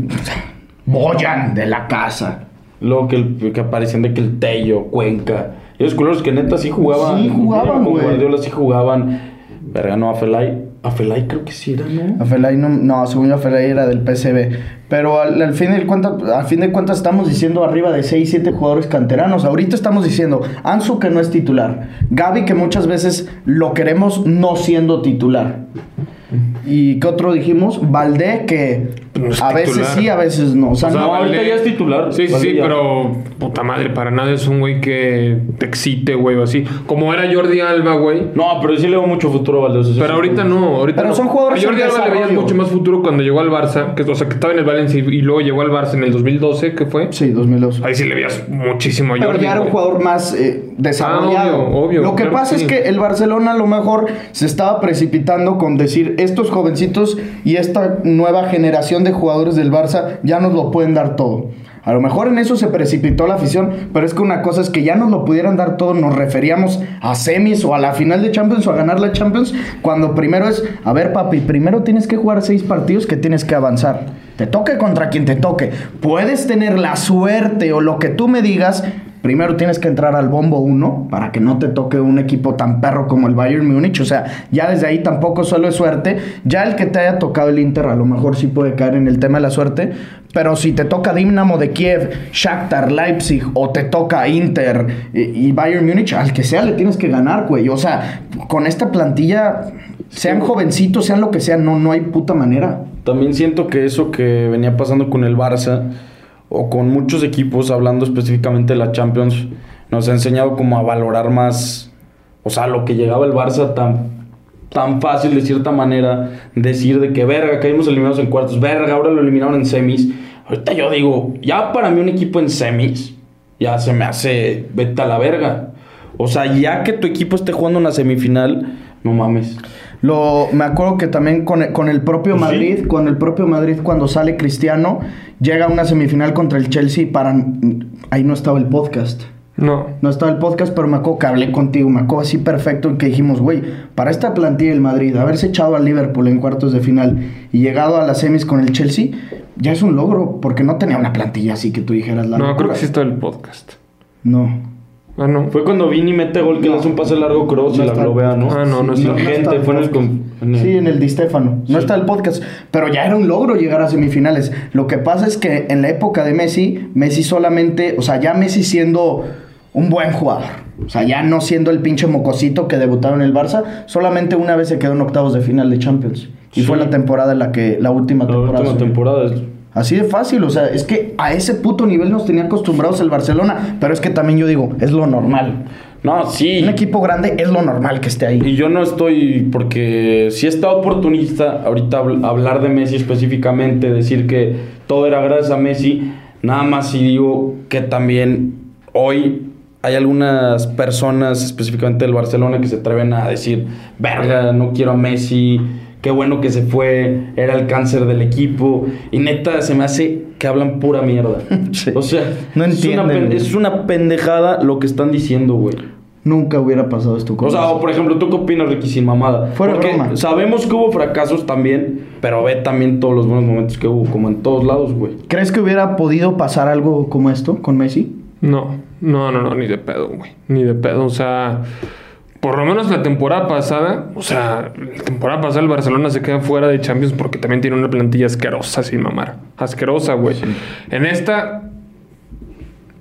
S2: Boyan, de la casa.
S4: Luego que, el- que aparecían de que el Tello, Cuenca. Y esos culeros que neta sí jugaban.
S2: Sí jugaban,
S4: con
S2: güey.
S4: Guardiola sí jugaban. Verga, no, Afelay. Afelay creo que sí era, ¿no?
S2: Afelay no, no, según yo Afelay era del PCB. Pero al, al fin de cuentas, al fin de cuentas estamos diciendo arriba de 6, 7 jugadores canteranos. Ahorita estamos diciendo Ansu que no es titular. Gaby que muchas veces lo queremos no siendo titular. ¿Y qué otro dijimos? Valdé que
S3: No es
S2: a veces sí, a veces no. O sea,
S3: O sea,
S2: no,
S4: ahorita ya es titular.
S3: Sí, sí, sí, pero puta madre, para nada es un güey que te excite, güey, o así. Como era Jordi Alba, güey.
S4: No, pero sí le veo mucho futuro a Valdés.
S3: Pero ahorita no, ahorita
S2: Pero
S3: no.
S2: son jugadores
S3: A Jordi Alba le veías mucho más futuro cuando llegó al Barça, que, o sea, que estaba en el Valencia y, y luego llegó al Barça en el 2012, ¿qué fue?
S2: Sí, 2002.
S3: Ahí sí le veías muchísimo a
S2: Pero
S3: Jordi.
S2: ya era un jugador más eh, desarrollado.
S3: Ah, obvio, obvio,
S2: lo que
S3: claro
S2: pasa
S3: que sí.
S2: es que el Barcelona a lo mejor se estaba precipitando con decir estos jovencitos y esta nueva generación de jugadores del Barça ya nos lo pueden dar todo. A lo mejor en eso se precipitó la afición, pero es que una cosa es que ya nos lo pudieran dar todo, nos referíamos a semis o a la final de Champions o a ganar la Champions, cuando primero es, a ver papi, primero tienes que jugar seis partidos que tienes que avanzar. Te toque contra quien te toque. Puedes tener la suerte o lo que tú me digas, primero tienes que entrar al bombo 1 para que no te toque un equipo tan perro como el Bayern Múnich. O sea, ya desde ahí tampoco solo es suerte. Ya el que te haya tocado el Inter a lo mejor sí puede caer en el tema de la suerte. Pero si te toca Dinamo de Kiev, Shakhtar, Leipzig o te toca Inter y, y Bayern Múnich, al que sea le tienes que ganar, güey. O sea, con esta plantilla, sean jovencitos, sean lo que sean, no, no hay puta manera.
S4: También siento que eso que venía pasando con el Barça o con muchos equipos, hablando específicamente de la Champions, nos ha enseñado como a valorar más, o sea, lo que llegaba el Barça tan, tan fácil de cierta manera, decir de que verga, caímos eliminados en cuartos, verga, ahora lo eliminaron en semis. Ahorita yo digo, ya para mí un equipo en semis, ya se me hace, vete a la verga. O sea, ya que tu equipo esté jugando una semifinal, no mames.
S2: Lo, me acuerdo que también con, el- con el propio
S4: Pues sí.
S2: Madrid, con el propio Madrid cuando sale Cristiano, llega a una semifinal contra el Chelsea para... Ahí no estaba el podcast.
S3: No.
S2: No estaba el podcast, pero me acuerdo que hablé contigo, me acuerdo así perfecto y que dijimos, güey, para esta plantilla del Madrid, haberse echado al Liverpool en cuartos de final y llegado a las semis con el Chelsea, ya es un logro, porque no tenía una plantilla así que tú dijeras la
S3: No,
S2: locura.
S3: creo que sí está el podcast.
S2: No.
S3: Ah, no.
S4: Fue cuando Vini mete gol que le hace un pase largo cross
S2: No
S4: y la
S2: está el
S4: globea, ¿no?
S3: Ah, no, no
S4: Sí,
S3: está.
S4: Gente, fue en el... con- en el-
S2: Sí, en el Di Stefano. No está el podcast. Pero ya era un logro llegar a semifinales. Lo que pasa es que en la época de Messi, Messi solamente, o sea, ya Messi siendo un buen jugador. O sea, ya no siendo el pinche mocosito que debutaba en el Barça, solamente una vez se quedó en octavos de final de Champions. Y
S4: Sí.
S2: fue la temporada en la que, la última
S4: La
S2: temporada.
S4: última
S2: subió.
S4: temporada es...
S2: Así de fácil, o sea, es que a ese puto nivel nos tenía acostumbrados el Barcelona, pero es que también yo digo, es lo normal.
S4: No, sí.
S2: Un equipo grande es lo normal que esté ahí.
S4: Y yo no estoy, porque si está oportunista, ahorita habl- hablar de Messi específicamente, decir que todo era gracias a Messi, nada más si digo que también hoy hay algunas personas, específicamente del Barcelona, que se atreven a decir, verga, no quiero a Messi, qué bueno que se fue, era el cáncer del equipo, y neta se me hace que hablan pura mierda.
S2: Sí.
S4: O sea,
S2: No
S4: es, una
S2: entienden,
S4: pen-
S2: güey.
S4: es una pendejada lo que están diciendo, güey.
S2: Nunca hubiera pasado esto con
S4: O sea, o por ejemplo, ¿tú qué opinas, Ricky, sin mamada?
S2: Fuera de
S4: Porque
S2: broma.
S4: sabemos que hubo fracasos también, pero ve también todos los buenos momentos que hubo, como en todos lados, güey.
S2: ¿Crees que hubiera podido pasar algo como esto con Messi?
S3: No, no, no, no, ni de pedo, güey. Ni de pedo. O sea, por lo menos la temporada pasada, o sea, la temporada pasada el Barcelona se queda fuera de Champions porque también tiene una plantilla asquerosa sin mamar. Asquerosa, güey. En esta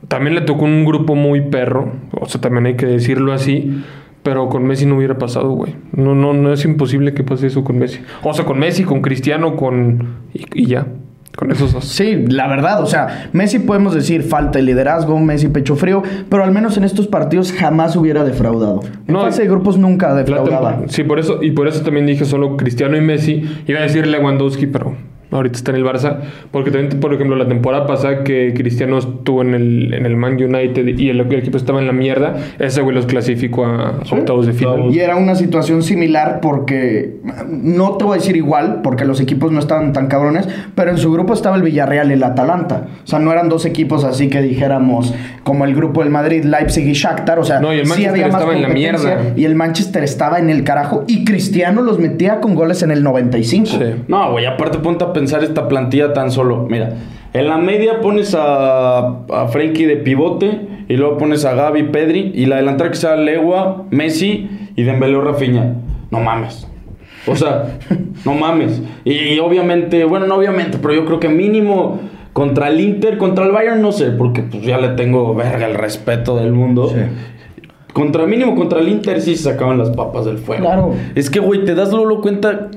S3: también le tocó un grupo muy perro, o sea, también hay que decirlo así. Pero con Messi no hubiera pasado, güey. No, no, no es imposible que pase eso con Messi. O sea, con Messi, con Cristiano, con... Y, y ya. Con esos dos.
S2: Sí, la verdad, o sea, Messi podemos decir falta de liderazgo, Messi pecho frío, pero al menos en estos partidos jamás hubiera defraudado. En
S3: No,
S2: fase de grupos nunca defraudaba.
S3: Sí, por eso, y por eso también dije solo Cristiano y Messi. Iba a decir Lewandowski, pero ahorita está en el Barça. Porque también, por ejemplo, la temporada pasada que Cristiano estuvo en el, en el Man United y el, el equipo estaba en la mierda, ese güey los clasificó a octavos de final.
S2: Y era una situación similar porque, no te voy a decir igual, porque los equipos no estaban tan cabrones, pero en su grupo estaba el Villarreal y el Atalanta. O sea, no eran dos equipos así que dijéramos como el grupo del Madrid, Leipzig y Shakhtar. O sea,
S3: No, y el
S2: sí
S3: Manchester
S2: había más
S3: estaba en la
S2: competencia,
S3: mierda.
S2: Y el Manchester estaba en el carajo y Cristiano los metía con goles en el 95.
S3: Sí.
S4: No, güey, aparte ponte a pensar esta plantilla tan solo. Mira, en la media pones a, a Frenkie de pivote y luego pones a Gaby, Pedri y la delantera que sea Legua, Messi y Dembélé o Rafinha. No mames. O sea, no mames. Y, obviamente, bueno, no obviamente, pero yo creo que mínimo contra el Inter, contra el Bayern no sé, porque pues ya le tengo verga el respeto del mundo. Contra mínimo contra el Inter sí se sacaban las papas del fuego.
S2: Claro.
S4: Es que, güey, te das luego cuenta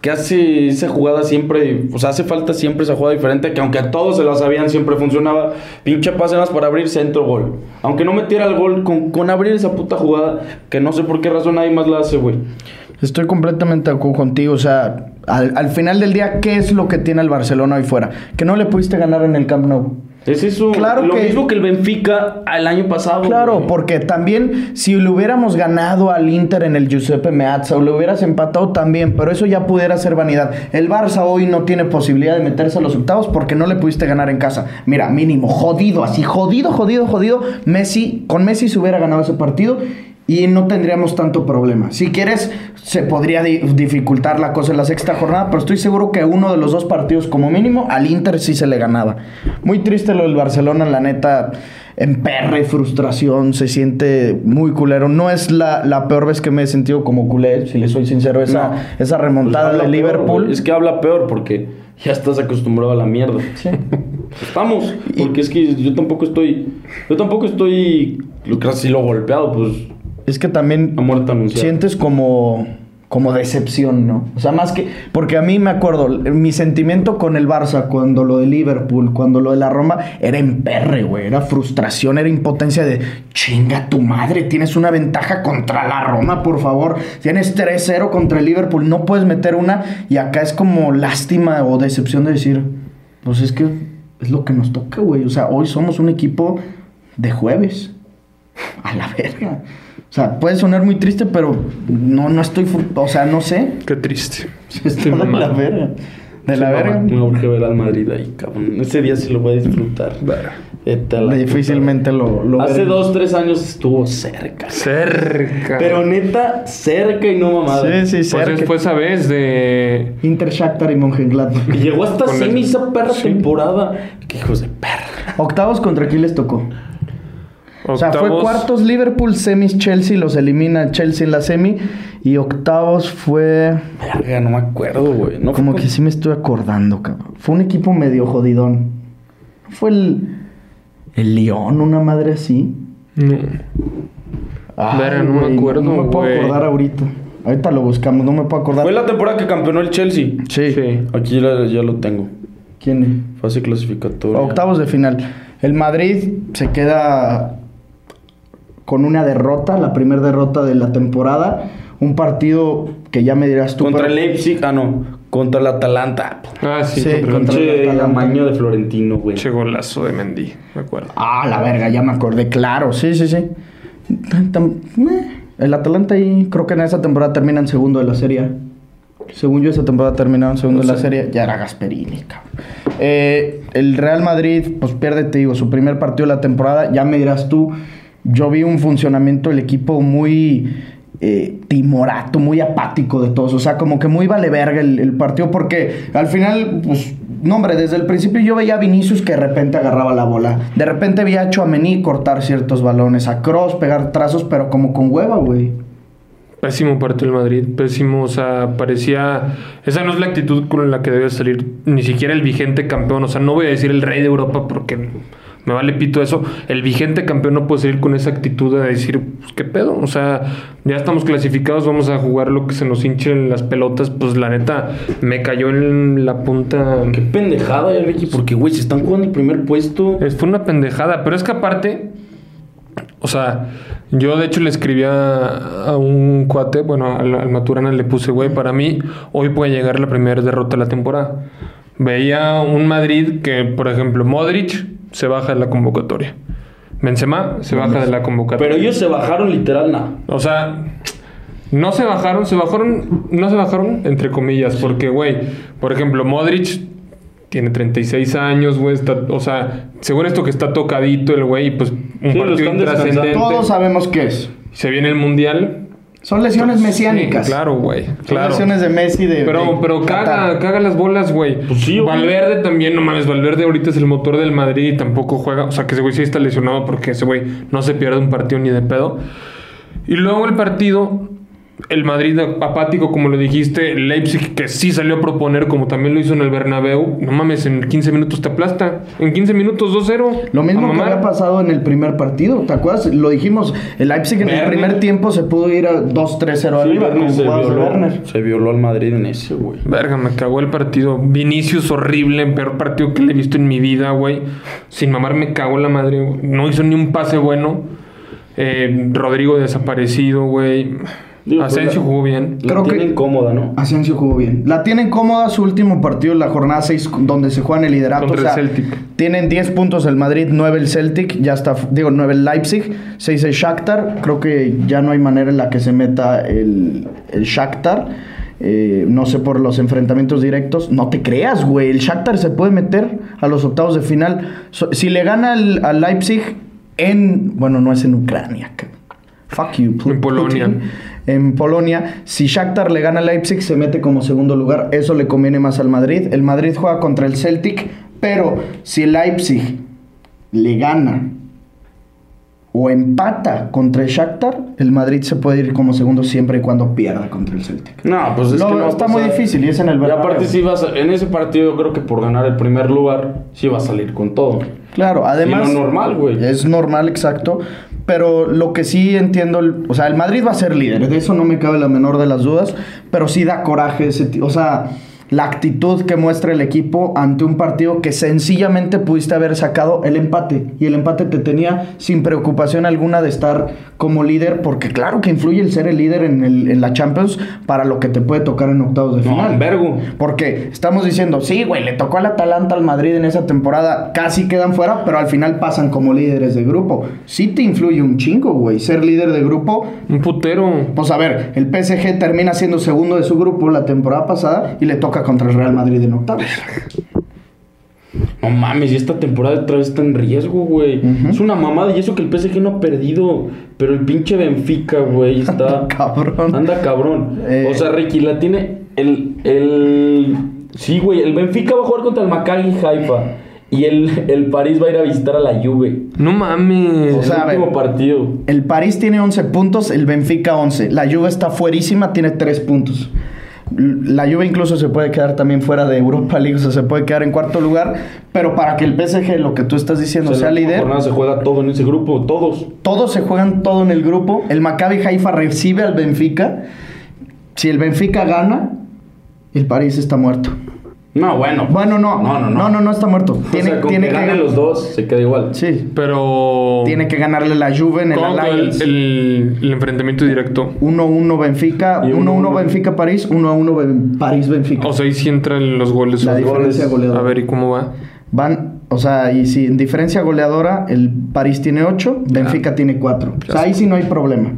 S4: que hace esa jugada siempre, o sea, hace falta siempre esa jugada diferente, que aunque a todos se la sabían, siempre funcionaba. Pinche pase más para abrir centro gol. Aunque no metiera el gol, con, con abrir esa puta jugada, que no sé por qué razón nadie más la hace, güey.
S2: Estoy completamente de contigo. O sea, al, al final del día, ¿qué es lo que tiene el Barcelona hoy fuera? Que no le pudiste ganar en el Camp Nou.
S4: Es eso,
S2: Claro
S4: lo
S2: que-
S4: mismo que el Benfica el año pasado.
S2: Claro,
S4: güey.
S2: porque también si le hubiéramos ganado al Inter en el Giuseppe Meazza o le hubieras empatado también, pero eso ya pudiera ser vanidad. El Barça hoy no tiene posibilidad de meterse a los octavos porque no le pudiste ganar en casa. Mira, mínimo, jodido, así, jodido, jodido, jodido. Messi, con Messi se hubiera ganado ese partido y no tendríamos tanto problema. Si quieres, se podría di- dificultar la cosa en la sexta jornada, pero estoy seguro que uno de los dos partidos, como mínimo, al Inter sí se le ganaba. Muy triste lo del Barcelona, la neta. En perra y frustración, se siente muy culero. No es la, la peor vez que me he sentido como culé, si le soy sincero, esa,
S4: No.
S2: esa
S4: Pues
S2: remontada
S4: habla
S2: de Liverpool.
S4: es que habla peor porque ya estás acostumbrado a la mierda. Estamos, porque es que yo tampoco estoy, yo tampoco estoy, lo que así lo golpeado, pues
S2: Es que también sientes como, como decepción, ¿no? O sea, más que. Porque a mí me acuerdo, mi sentimiento con el Barça, cuando lo de Liverpool, cuando lo de la Roma, era emperre, güey. Era frustración, era impotencia de chinga tu madre, tienes una ventaja contra la Roma, por favor. Tienes 3-0 contra el Liverpool, no puedes meter una. Y acá es como lástima o decepción de decir, pues es que es lo que nos toca, güey. O sea, hoy somos un equipo de jueves. A la verga. O sea, puede sonar muy triste, pero no, no estoy. O sea, no sé.
S3: Qué triste.
S2: Está de la verga. De la verga.
S4: Me urge ver al Madrid ahí, cabrón. Ese día sí lo voy a disfrutar.
S2: Difícilmente lo, lo
S4: Hace dos, tres años estuvo cerca.
S3: Cerca.
S4: Pero neta, cerca y no mamada.
S2: Sí, sí,
S3: Pues
S2: cerca.
S3: después, ¿sabes? De...
S2: Inter Shakhtar y Mönchengladbach.
S4: Y llegó hasta semi esa perra
S3: Sí.
S4: temporada. Qué hijos de perra.
S2: Octavos contra quién les tocó. O sea, fue cuartos Liverpool, semis Chelsea, los elimina Chelsea en la semi. Y octavos fue.
S4: Verga, no me acuerdo, güey. No
S2: Como que sí me estoy acordando, cabrón. Fue un equipo medio jodidón. Fue el. El León, una madre así.
S3: No.
S2: Ay,
S3: Verga, no me acuerdo,
S2: No me puedo acordar ahorita. Ahorita lo buscamos, no me puedo acordar.
S4: Fue la temporada que campeonó el Chelsea.
S2: Sí.
S3: Sí.
S4: Aquí ya, ya lo tengo.
S2: ¿Quién?
S4: Fase clasificatoria.
S2: Octavos de final. El Madrid se queda con una derrota, la primera derrota de la temporada. Un partido que ya me dirás tú.
S4: Contra
S2: pero-
S4: el Leipzig, ah, no. Contra el Atalanta.
S3: Ah, sí,
S2: Sí,
S3: contra el
S2: contra- Atalanta.
S4: amaño de Florentino, güey.
S3: pinche golazo de Mendy, me acuerdo.
S2: Ah, la verga, ya me acordé, claro, sí, sí, sí. Meh. El Atalanta ahí, creo que en esa temporada termina en segundo de la serie. Según yo, esa temporada terminaba en segundo de la serie. Ya era Gasperini, cabrón. Eh, el Real Madrid, pues pierde, te digo, su primer partido de la temporada. Ya me dirás tú, yo vi un funcionamiento del equipo muy eh, timorato, muy apático de todos. O sea, como que muy vale verga el, partido porque al final, pues, no hombre, desde el principio yo veía a Vinicius que de repente agarraba la bola. De repente hecho a Mení cortar ciertos balones, a Cross pegar trazos, pero como con hueva, güey.
S3: Pésimo partido el Madrid, pésimo, o sea, parecía... Esa no es la actitud con la que debe salir ni siquiera el vigente campeón, o sea, no voy a decir el rey de Europa porque me vale pito eso. El vigente campeón no puede salir con esa actitud de decir, pues, ¿qué pedo? O sea, ya estamos clasificados, vamos a jugar lo que se nos hinche en las pelotas, pues la neta, me cayó en la punta...
S4: Qué pendejada ya, Ricky. Porque, güey, se están jugando el primer puesto.
S3: Es- Fue una pendejada, pero es que aparte, o sea, yo de hecho le escribí a, a un cuate, bueno, al, al Maturana le puse, güey, para mí hoy puede llegar la primera derrota de la temporada. Veía un Madrid que, por ejemplo, Modric se baja de la convocatoria. Benzema se baja de la convocatoria.
S4: Pero ellos se bajaron literal, nada.
S3: O sea, no se bajaron, se bajaron, no se bajaron entre comillas, porque, güey, por ejemplo, Modric tiene 36 años, güey, está, o sea, según esto que está tocadito el güey, pues un
S4: Sí,
S3: partido intrascendente.
S2: Todos sabemos qué es.
S3: Se viene el mundial.
S2: Son lesiones mesiánicas.
S3: Sí, claro, güey,
S2: Son
S3: claro.
S2: lesiones de Messi de.
S3: Pero,
S2: de
S3: pero caga, caga las bolas, güey.
S4: Pues sí, güey.
S3: Valverde también, no mames, Valverde ahorita es el motor del Madrid y tampoco juega. O sea, que ese güey sí está lesionado porque ese güey no se pierde un partido ni de pedo. Y luego el partido, el Madrid apático, como lo dijiste, el Leipzig que sí salió a proponer, como también lo hizo en el Bernabéu. No mames, en 15 minutos te aplasta. En 15 minutos 2-0.
S2: Lo mismo que había pasado en el primer partido, ¿te acuerdas? Lo dijimos, el Leipzig en el primer tiempo se pudo ir a 2-3-0
S4: Sí,
S2: arriba con
S4: Werner se, violó,
S2: Werner.
S4: se violó al Madrid en ese, güey.
S3: Verga, me cagó el partido. Vinicius horrible, peor partido que le he visto en mi vida, güey. Sin mamar me cagó la madre. güey. No hizo ni un pase bueno. Eh, Rodrigo desaparecido, güey.
S4: Digo,
S3: Asensio
S4: pues, la-
S3: jugó bien.
S4: La
S2: Creo que-
S4: tienen cómoda, ¿no?
S2: Asensio jugó bien. La tienen cómoda su último partido, la jornada 6, donde se juegan el liderato.
S3: Contra
S2: o sea,
S3: el Celtic.
S2: Tienen 10 puntos el Madrid, 9 el Celtic, ya está, digo, 9 el Leipzig, 6 el Shakhtar. Creo que ya no hay manera en la que se meta el, el Shakhtar. Eh, no sé por los enfrentamientos directos. No te creas, güey. El Shakhtar se puede meter a los octavos de final. So- si le gana al, al Leipzig en. Bueno, no es en Ucrania. cabrón. Fuck you, Pu-
S3: En Polonia.
S2: En Polonia, si Shakhtar le gana al Leipzig, se mete como segundo lugar. Eso le conviene más al Madrid. El Madrid juega contra el Celtic, pero si el Leipzig le gana o empata contra el Shakhtar, el Madrid se puede ir como segundo siempre y cuando pierda contra el Celtic.
S4: No, pues es
S2: Lo-
S4: que no a
S2: está muy difícil y es en el
S4: Y
S2: Bernabéu.
S4: aparte sí vas a- en ese partido yo creo que por ganar el primer lugar sí va a salir con todo.
S2: Claro, además.
S4: Y no normal, güey.
S2: Es normal, exacto. Pero lo que sí entiendo, o sea, el Madrid va a ser líder, de eso no me cabe la menor de las dudas, pero sí da coraje ese, o sea, la actitud que muestra el equipo ante un partido que sencillamente pudiste haber sacado el empate y el empate te tenía sin preocupación alguna de estar como líder, porque claro que influye el ser el líder en, el- en la Champions para lo que te puede tocar en octavos de
S4: No,
S2: final.
S4: vergo.
S2: Porque estamos diciendo, sí, güey, le tocó al Atalanta al Madrid en esa temporada, casi quedan fuera, pero al final pasan como líderes de grupo. Sí te influye un chingo, güey, ser líder de grupo.
S3: Un putero.
S2: Pues a ver, el PSG termina siendo segundo de su grupo la temporada pasada y le toca contra el Real Madrid en octavos.
S4: No mames, y esta temporada otra vez está en riesgo, güey. Es una mamada y eso que el PSG no ha perdido. Pero el pinche Benfica, güey, está.
S2: Cabrón.
S4: Anda cabrón.
S2: Eh.
S4: O sea, Ricky, la tiene el. el... Sí, güey, el Benfica va a jugar contra el Maccabi Haifa. Y el, el París va a ir a visitar a la Juve.
S3: No mames.
S2: O sea, a
S4: el
S2: ver.
S4: último partido.
S2: El París tiene 11 puntos, el Benfica 11. La Juve está fuerísima, tiene 3 puntos. La Juve incluso se puede quedar también fuera de Europa League, o sea, se puede quedar en cuarto lugar. Pero para que el PSG, lo que tú estás diciendo,
S4: O sea,
S2: sea líder,
S4: jornada se juega todo en ese grupo, todos.
S2: todos se juegan todo en el grupo. El Maccabi Haifa recibe al Benfica. Si el Benfica gana, el París está muerto.
S4: No, bueno.
S2: Bueno, no.
S4: No, no, no.
S2: No, no, no está muerto.
S4: O
S2: Tiene,
S4: sea, con
S2: tiene
S4: que
S2: que
S4: ganen los dos, se queda igual.
S2: Sí.
S3: Pero.
S2: Tiene que ganarle la Juve en el
S3: ¿Cómo quedó el,
S2: Allianz.
S3: el- el enfrentamiento directo?
S2: 1-1 Benfica,
S4: Y
S2: 1-1
S4: 1-1
S2: Benfica París, 1-1 Ben- París Benfica.
S3: O sea, ahí sí entran los goles.
S2: La diferencia
S3: goles.
S2: goleadora.
S3: A ver, ¿y cómo va?
S2: Van, o sea, y si en diferencia goleadora, el París tiene 8, Benfica tiene 4. O sea, ahí sí no hay problema.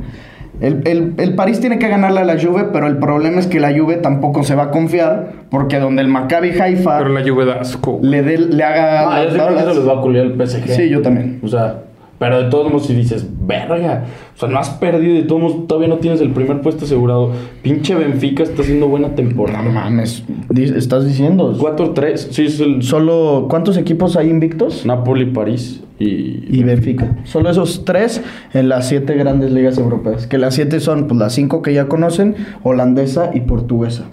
S2: El, el- el París tiene que ganarle a la Juve, pero el problema es que la Juve tampoco se va a confiar, porque donde el Maccabi Haifa
S3: Pero la lluvia da asco.
S2: le, dé- le haga...
S4: Ah, yo sé que eso les va a culiar el PSG.
S2: Sí, yo también.
S4: O sea, pero de todos modos si dices, verga, o sea, no has perdido y de todos modos todavía no tienes el primer puesto asegurado. Pinche Benfica está haciendo buena temporada.
S2: No mames, estás diciendo.
S4: 4-3, sí, es el
S2: Solo, ¿cuántos equipos hay invictos?
S4: Napoli, París y...
S2: y Benfica. Solo esos tres en las siete grandes ligas europeas. Que las siete son pues, las cinco que ya conocen, holandesa y portuguesa.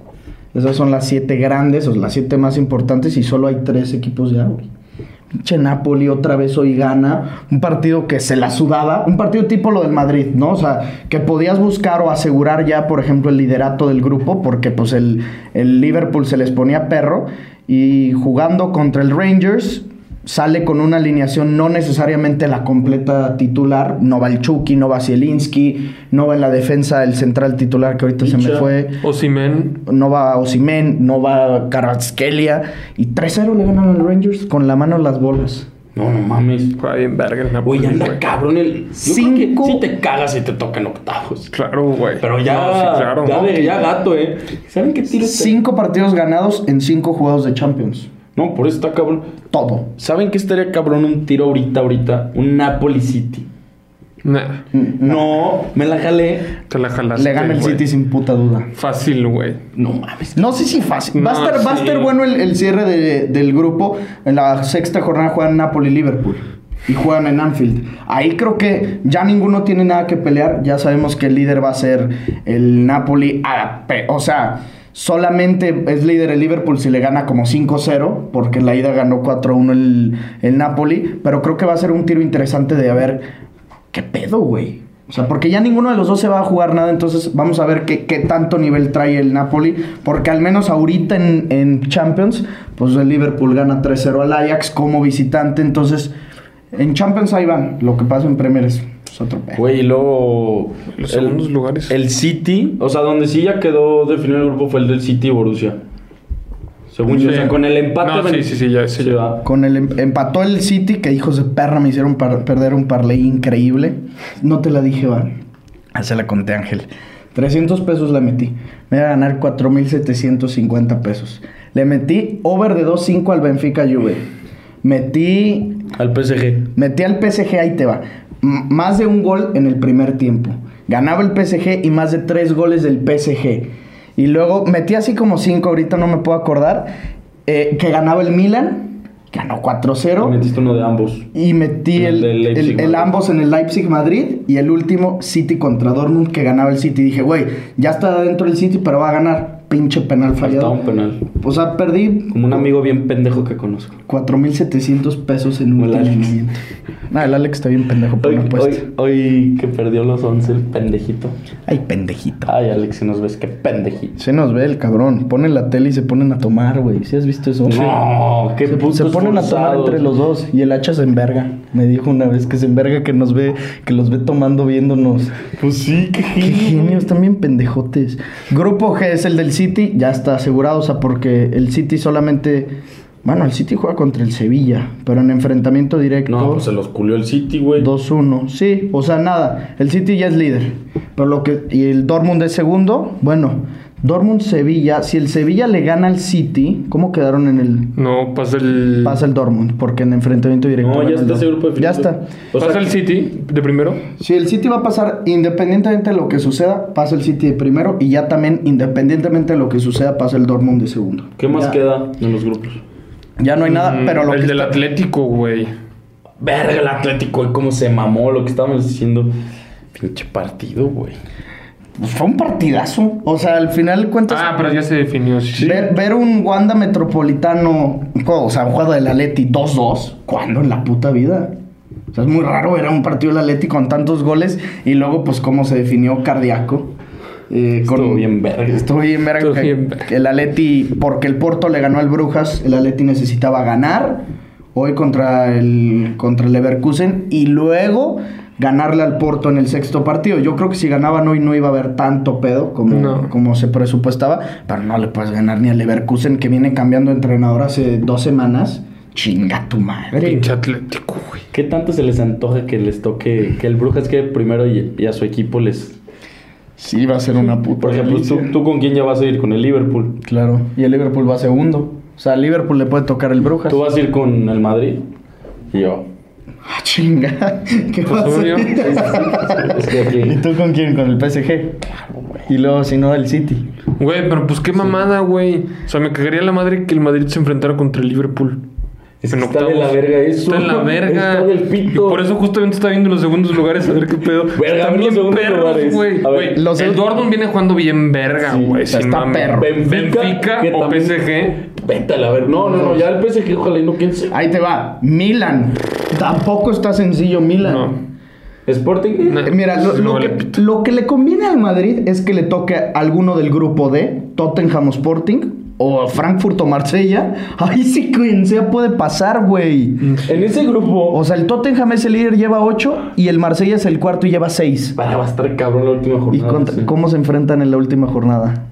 S2: Esas son las siete grandes, o las siete más importantes, y solo hay tres equipos ya, güey. Pinche Napoli otra vez hoy gana. Un partido que se la sudaba. Un partido tipo lo del Madrid, ¿no? O sea, que podías buscar o asegurar ya, por ejemplo, el liderato del grupo, porque pues el, el Liverpool se les ponía perro. Y jugando contra el Rangers, sale con una alineación no necesariamente la completa titular. No va el Chucky, no va Zielinski, no va en la defensa el central titular que ahorita se me fue.
S3: Osimen.
S2: No va Osimen, no va Karatskelia. Y 3-0 le ganan al Rangers con la mano en las bolas.
S4: No, no mames.
S3: Juega bien verga el Napoli,
S4: Güey, anda
S3: güey.
S4: cabrón el... Yo
S2: Cinco-
S4: creo que sí te cagas y te tocan octavos.
S3: Claro, güey.
S4: Pero ya,
S3: No, sí, claro.
S4: ya, de- ya gato, ¿eh? ¿Saben qué tiro?
S2: Cinco partidos ganados en cinco juegos de Champions.
S4: No, por eso está cabrón.
S2: Todo.
S4: ¿Saben qué estaría cabrón un tiro ahorita, ahorita? Un Napoli City.
S3: Nah,
S4: No, me la jalé.
S3: te la jalaste.
S2: Le gana el
S3: güey.
S2: City sin puta duda.
S3: Fácil, güey.
S4: No mames.
S2: No sé si fácil. va, a estar, va a
S3: sí.
S2: estar bueno el, el cierre de- del grupo. En la sexta jornada juegan Napoli y Liverpool. Y juegan en Anfield. Ahí creo que ya ninguno tiene nada que pelear. Ya sabemos que el líder va a ser el Napoli. a o sea, solamente es líder el Liverpool si le gana como 5-0. Porque en la ida ganó 4-1 el, el Napoli. Pero creo que va a ser un tiro interesante de a ver qué pedo, güey. O sea, porque ya ninguno de los dos se va a jugar nada, entonces vamos a ver qué, qué tanto nivel trae el Napoli, porque al menos ahorita en, en Champions, pues el Liverpool gana 3-0 al Ajax como visitante, entonces en Champions ahí van, lo que pasa en Premier es, es otro pedo.
S4: Güey, y luego...
S3: Los segundos lugares.
S4: El City, o sea, donde sí ya quedó definido el grupo fue el del City y Borussia. Según yo, o sea, con el empate...
S3: No, sí, sí, sí, ya, sí,
S4: se
S3: ya.
S2: Con el em- empató el City, que hijos de perra me hicieron par- perder un parlay increíble. No te la dije, va. Ah, Se la conté, Ángel. 300 pesos la metí. Me iba a ganar 4.750 pesos. Le metí over de 2.5 al Benfica Juve. Metí,
S4: Al PSG.
S2: metí al PSG, ahí te va. Más de un gol en el primer tiempo. Ganaba el PSG y más de tres goles del PSG. Y luego metí así como 5, ahorita no me puedo acordar. eh, que ganaba el Milan. Ganó 4-0.
S4: Metiste uno de ambos.
S2: Y metí
S4: El
S2: ambos en el Leipzig Madrid y el último City contra Dortmund que ganaba el City. Dije, güey, ya está dentro el City, pero va a ganar. Pinche penal fallado.
S4: un penal.
S2: O sea, perdí
S4: Como un amigo bien pendejo que conozco.
S2: 4.700 pesos en un
S4: Como el Alex.
S2: movimiento. No, el Alex está bien pendejo por
S4: Hoy,
S2: una apuesta.
S4: hoy, hoy que perdió los 11 el pendejito.
S2: Ay, pendejito.
S4: Ay, Alex, si nos ves, qué pendejito.
S2: Se nos ve el cabrón. Ponen la tele y se ponen a tomar, güey. ¿Sí has visto eso?
S4: No, qué
S2: Se,
S4: putos
S2: se ponen a tomar entre los dos y el hacha se enverga. Me dijo una vez que se enverga que nos ve, que los ve tomando viéndonos.
S4: Pues sí, qué
S2: Qué genios, están bien pendejotes. Grupo G es el del City, ya está asegurado, o sea, porque el City solamente. Bueno, el City juega contra el Sevilla, pero en enfrentamiento directo.
S4: No, pues se los culió el City, güey.
S2: 2-1. Sí, o sea, nada. El City ya es líder. Pero lo que. Y el Dortmund es segundo. Bueno, Dortmund-Sevilla. Si el Sevilla le gana al City, ¿cómo quedaron en el.
S3: No, pasa el.
S2: Pasa el Dortmund, porque en enfrentamiento directo.
S4: No, ya
S2: el
S4: está ese
S2: Dortmund.
S4: grupo
S2: Ya
S4: definido.
S2: está.
S4: O sea,
S3: pasa el City de primero.
S2: Si el City va a pasar, independientemente de lo que suceda, pasa el City de primero. Y ya también, independientemente de lo que suceda, pasa el Dortmund de segundo.
S4: ¿Qué más
S2: Ya.
S4: queda en los grupos?
S2: Ya no hay nada,
S3: Mm,
S2: pero lo
S3: el
S2: que
S3: del
S2: está-
S3: Atlético, güey.
S4: Verga, el Atlético, y cómo se mamó lo que estábamos diciendo. Pinche partido, güey.
S2: Pues, fue un partidazo. O sea, al final de cuentas.
S3: Ah, pero ya se definió. Sí.
S2: Ver, ver un Wanda Metropolitano, o sea, un juego del Atleti 2-2, ¿cuándo en la puta vida? O sea, es muy raro ver a un partido del Atleti con tantos goles y luego, pues, cómo se definió cardíaco. Eh,
S4: Estuvo bien verga.
S2: Estuvo bien verga.
S3: Estuvo
S2: que-
S3: bien verga.
S2: que el Atleti, porque el Porto le ganó al Brujas, el Atleti necesitaba ganar hoy contra el, contra el Leverkusen y luego ganarle al Porto en el sexto partido. Yo creo que si ganaban hoy no iba a haber tanto pedo como,
S3: No.
S2: como se presupuestaba, pero no le puedes ganar ni al Leverkusen que viene cambiando de entrenador hace dos semanas. Chinga tu madre.
S3: Pinche Atlético, güey.
S4: ¿Qué tanto se les antoja que les toque, que el Brujas quede primero y, y a su equipo les...
S2: Sí, va a ser una puta.
S4: Por ejemplo, ¿tú, tú con quién ya vas a ir? Con el Liverpool.
S2: Claro. Y el Liverpool va segundo. O sea, al Liverpool le puede tocar el Brujas.
S4: ¿Tú vas a ir con el Madrid? Y yo.
S2: Ah, chinga. ¿Qué
S3: Pues
S2: pasa?
S3: obvio.
S2: ¿Y tú con quién? Con el PSG. Y luego, si no, el City.
S3: Güey, pero pues qué mamada, güey. O sea, me cagaría la madre que el Madrid se enfrentara contra el Liverpool.
S4: Es que
S3: En
S4: está de la verga eso.
S3: Está en la verga.
S4: Está del pito.
S3: Y por eso justamente está viendo los segundos lugares a ver qué pedo.
S4: Verga,
S3: Están
S4: los segundos
S3: perros,
S4: lugares.
S3: güey.
S4: A ver,
S3: Güey,
S2: los
S3: el
S2: segundos-
S3: Dortmund viene jugando bien verga,
S2: Sí,
S3: güey. sin
S2: está perro.
S4: Benfica,
S3: o
S4: también-
S3: PSG.
S4: Vete a verga. No, no, no. Ya el PSG, ojalá y no piense.
S2: Ahí te va. Milan. Tampoco está sencillo Milan.
S3: No.
S4: Sporting.
S3: No.
S2: Eh, Mira, lo, que, lo que le conviene al Madrid es que le toque a alguno del grupo D, Tottenham o Sporting, o Frankfurt o Marsella. Ahí sí quien sea puede pasar, güey.
S4: En ese grupo.
S2: O sea, el Tottenham es el líder, lleva 8, y el Marsella es el cuarto y lleva 6.
S4: Va a estar cabrón la última
S2: ¿Y
S4: jornada.
S2: contra-
S4: sí.
S2: cómo se enfrentan en la última jornada?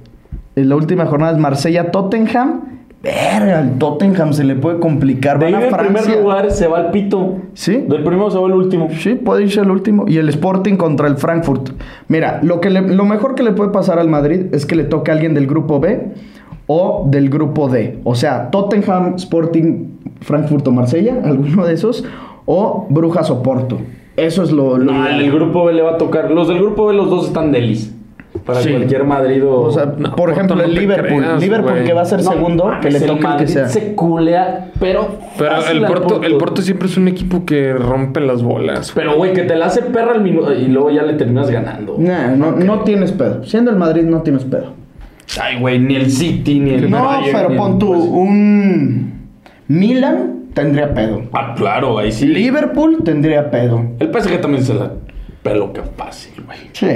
S2: En la última jornada es Marsella-Tottenham. Verga, al Tottenham se le puede complicar.
S4: De
S2: a
S4: del primer lugar se va al pito.
S2: ¿Sí?
S4: Del primero se va al último.
S2: Sí, puede irse al último. Y el Sporting contra el Frankfurt. Mira, lo, que le- lo mejor que le puede pasar al Madrid es que le toque a alguien del grupo B o del grupo D. O sea, Tottenham, Sporting, Frankfurt o Marsella, alguno de esos. O Brujas o Porto. Eso es lo... lo
S4: No, el grupo B le va a tocar. Los del grupo B, los dos están delis. Para
S2: Sí.
S4: cualquier Madrid o.
S2: O sea,
S3: No,
S2: por ejemplo,
S3: no
S2: el Liverpool.
S3: creas,
S2: Liverpool que va a ser
S4: No,
S2: segundo, que le
S4: el
S2: el que sea.
S4: se culea, pero.
S3: Pero el Porto, el Porto siempre es un equipo que rompe las bolas.
S4: Pero, güey, que te la hace perra al minuto y luego ya le terminas ganando.
S2: Nah, no, no tienes pedo. Siendo el Madrid no tienes pedo.
S4: Ay, güey, ni el City, ni el.
S2: No,
S4: Bayern,
S2: pero
S4: el-
S2: pon tú,
S4: pues-
S2: un Milan tendría pedo.
S4: Ah, claro, ahí sí.
S2: Liverpool tendría pedo.
S4: El PSG también se la peloca fácil, güey.
S2: Sí.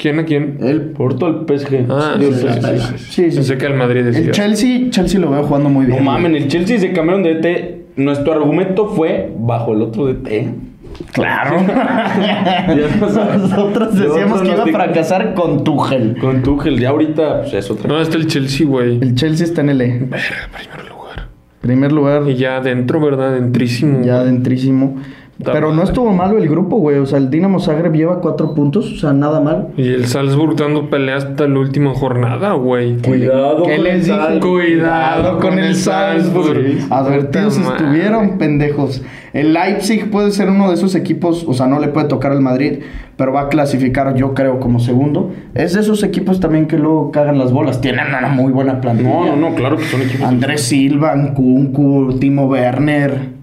S3: ¿Quién a quién?
S2: El,
S4: Porto, el PSG.
S3: Ah,
S4: Sí,
S3: sí,
S4: sí,
S3: sí. Pensé que el Madrid decía.
S2: el Chelsea, Chelsea lo veo jugando muy
S4: No
S2: bien.
S4: mames, el Chelsea se cambiaron de DT. Nuestro argumento fue bajo el otro DT.
S2: Claro.
S4: No.
S2: Nosotros decíamos que iba a fracasar con Tuchel.
S4: Con Tuchel, ya ahorita pues, es otra
S3: No, está el Chelsea, güey.
S2: El Chelsea está en el E.
S3: Primer lugar.
S2: Primer lugar,
S3: Y ya adentro, ¿verdad? Dentrísimo.
S2: ya dentrísimo.
S3: Está
S2: Pero no estuvo malo el grupo, güey. O sea, el Dinamo Zagreb lleva cuatro puntos. O sea, nada mal.
S3: Y el Salzburg dando pelea hasta la última jornada, güey.
S4: Cuidado
S2: ¿Qué
S4: con
S2: les
S4: el
S2: dije?
S4: Salzburg.
S3: Cuidado
S2: con el Salzburg. Advertidos
S3: Puta madre.
S2: estuvieron, pendejos. El Leipzig puede ser uno de esos equipos, o sea, no le puede tocar al Madrid, pero va a clasificar, yo creo, como segundo. Es de esos equipos también que luego cagan las bolas. Tienen una muy buena plantilla.
S4: No, no, no, claro que son equipos.
S2: Andrés Silva, Nkunku, Timo Werner.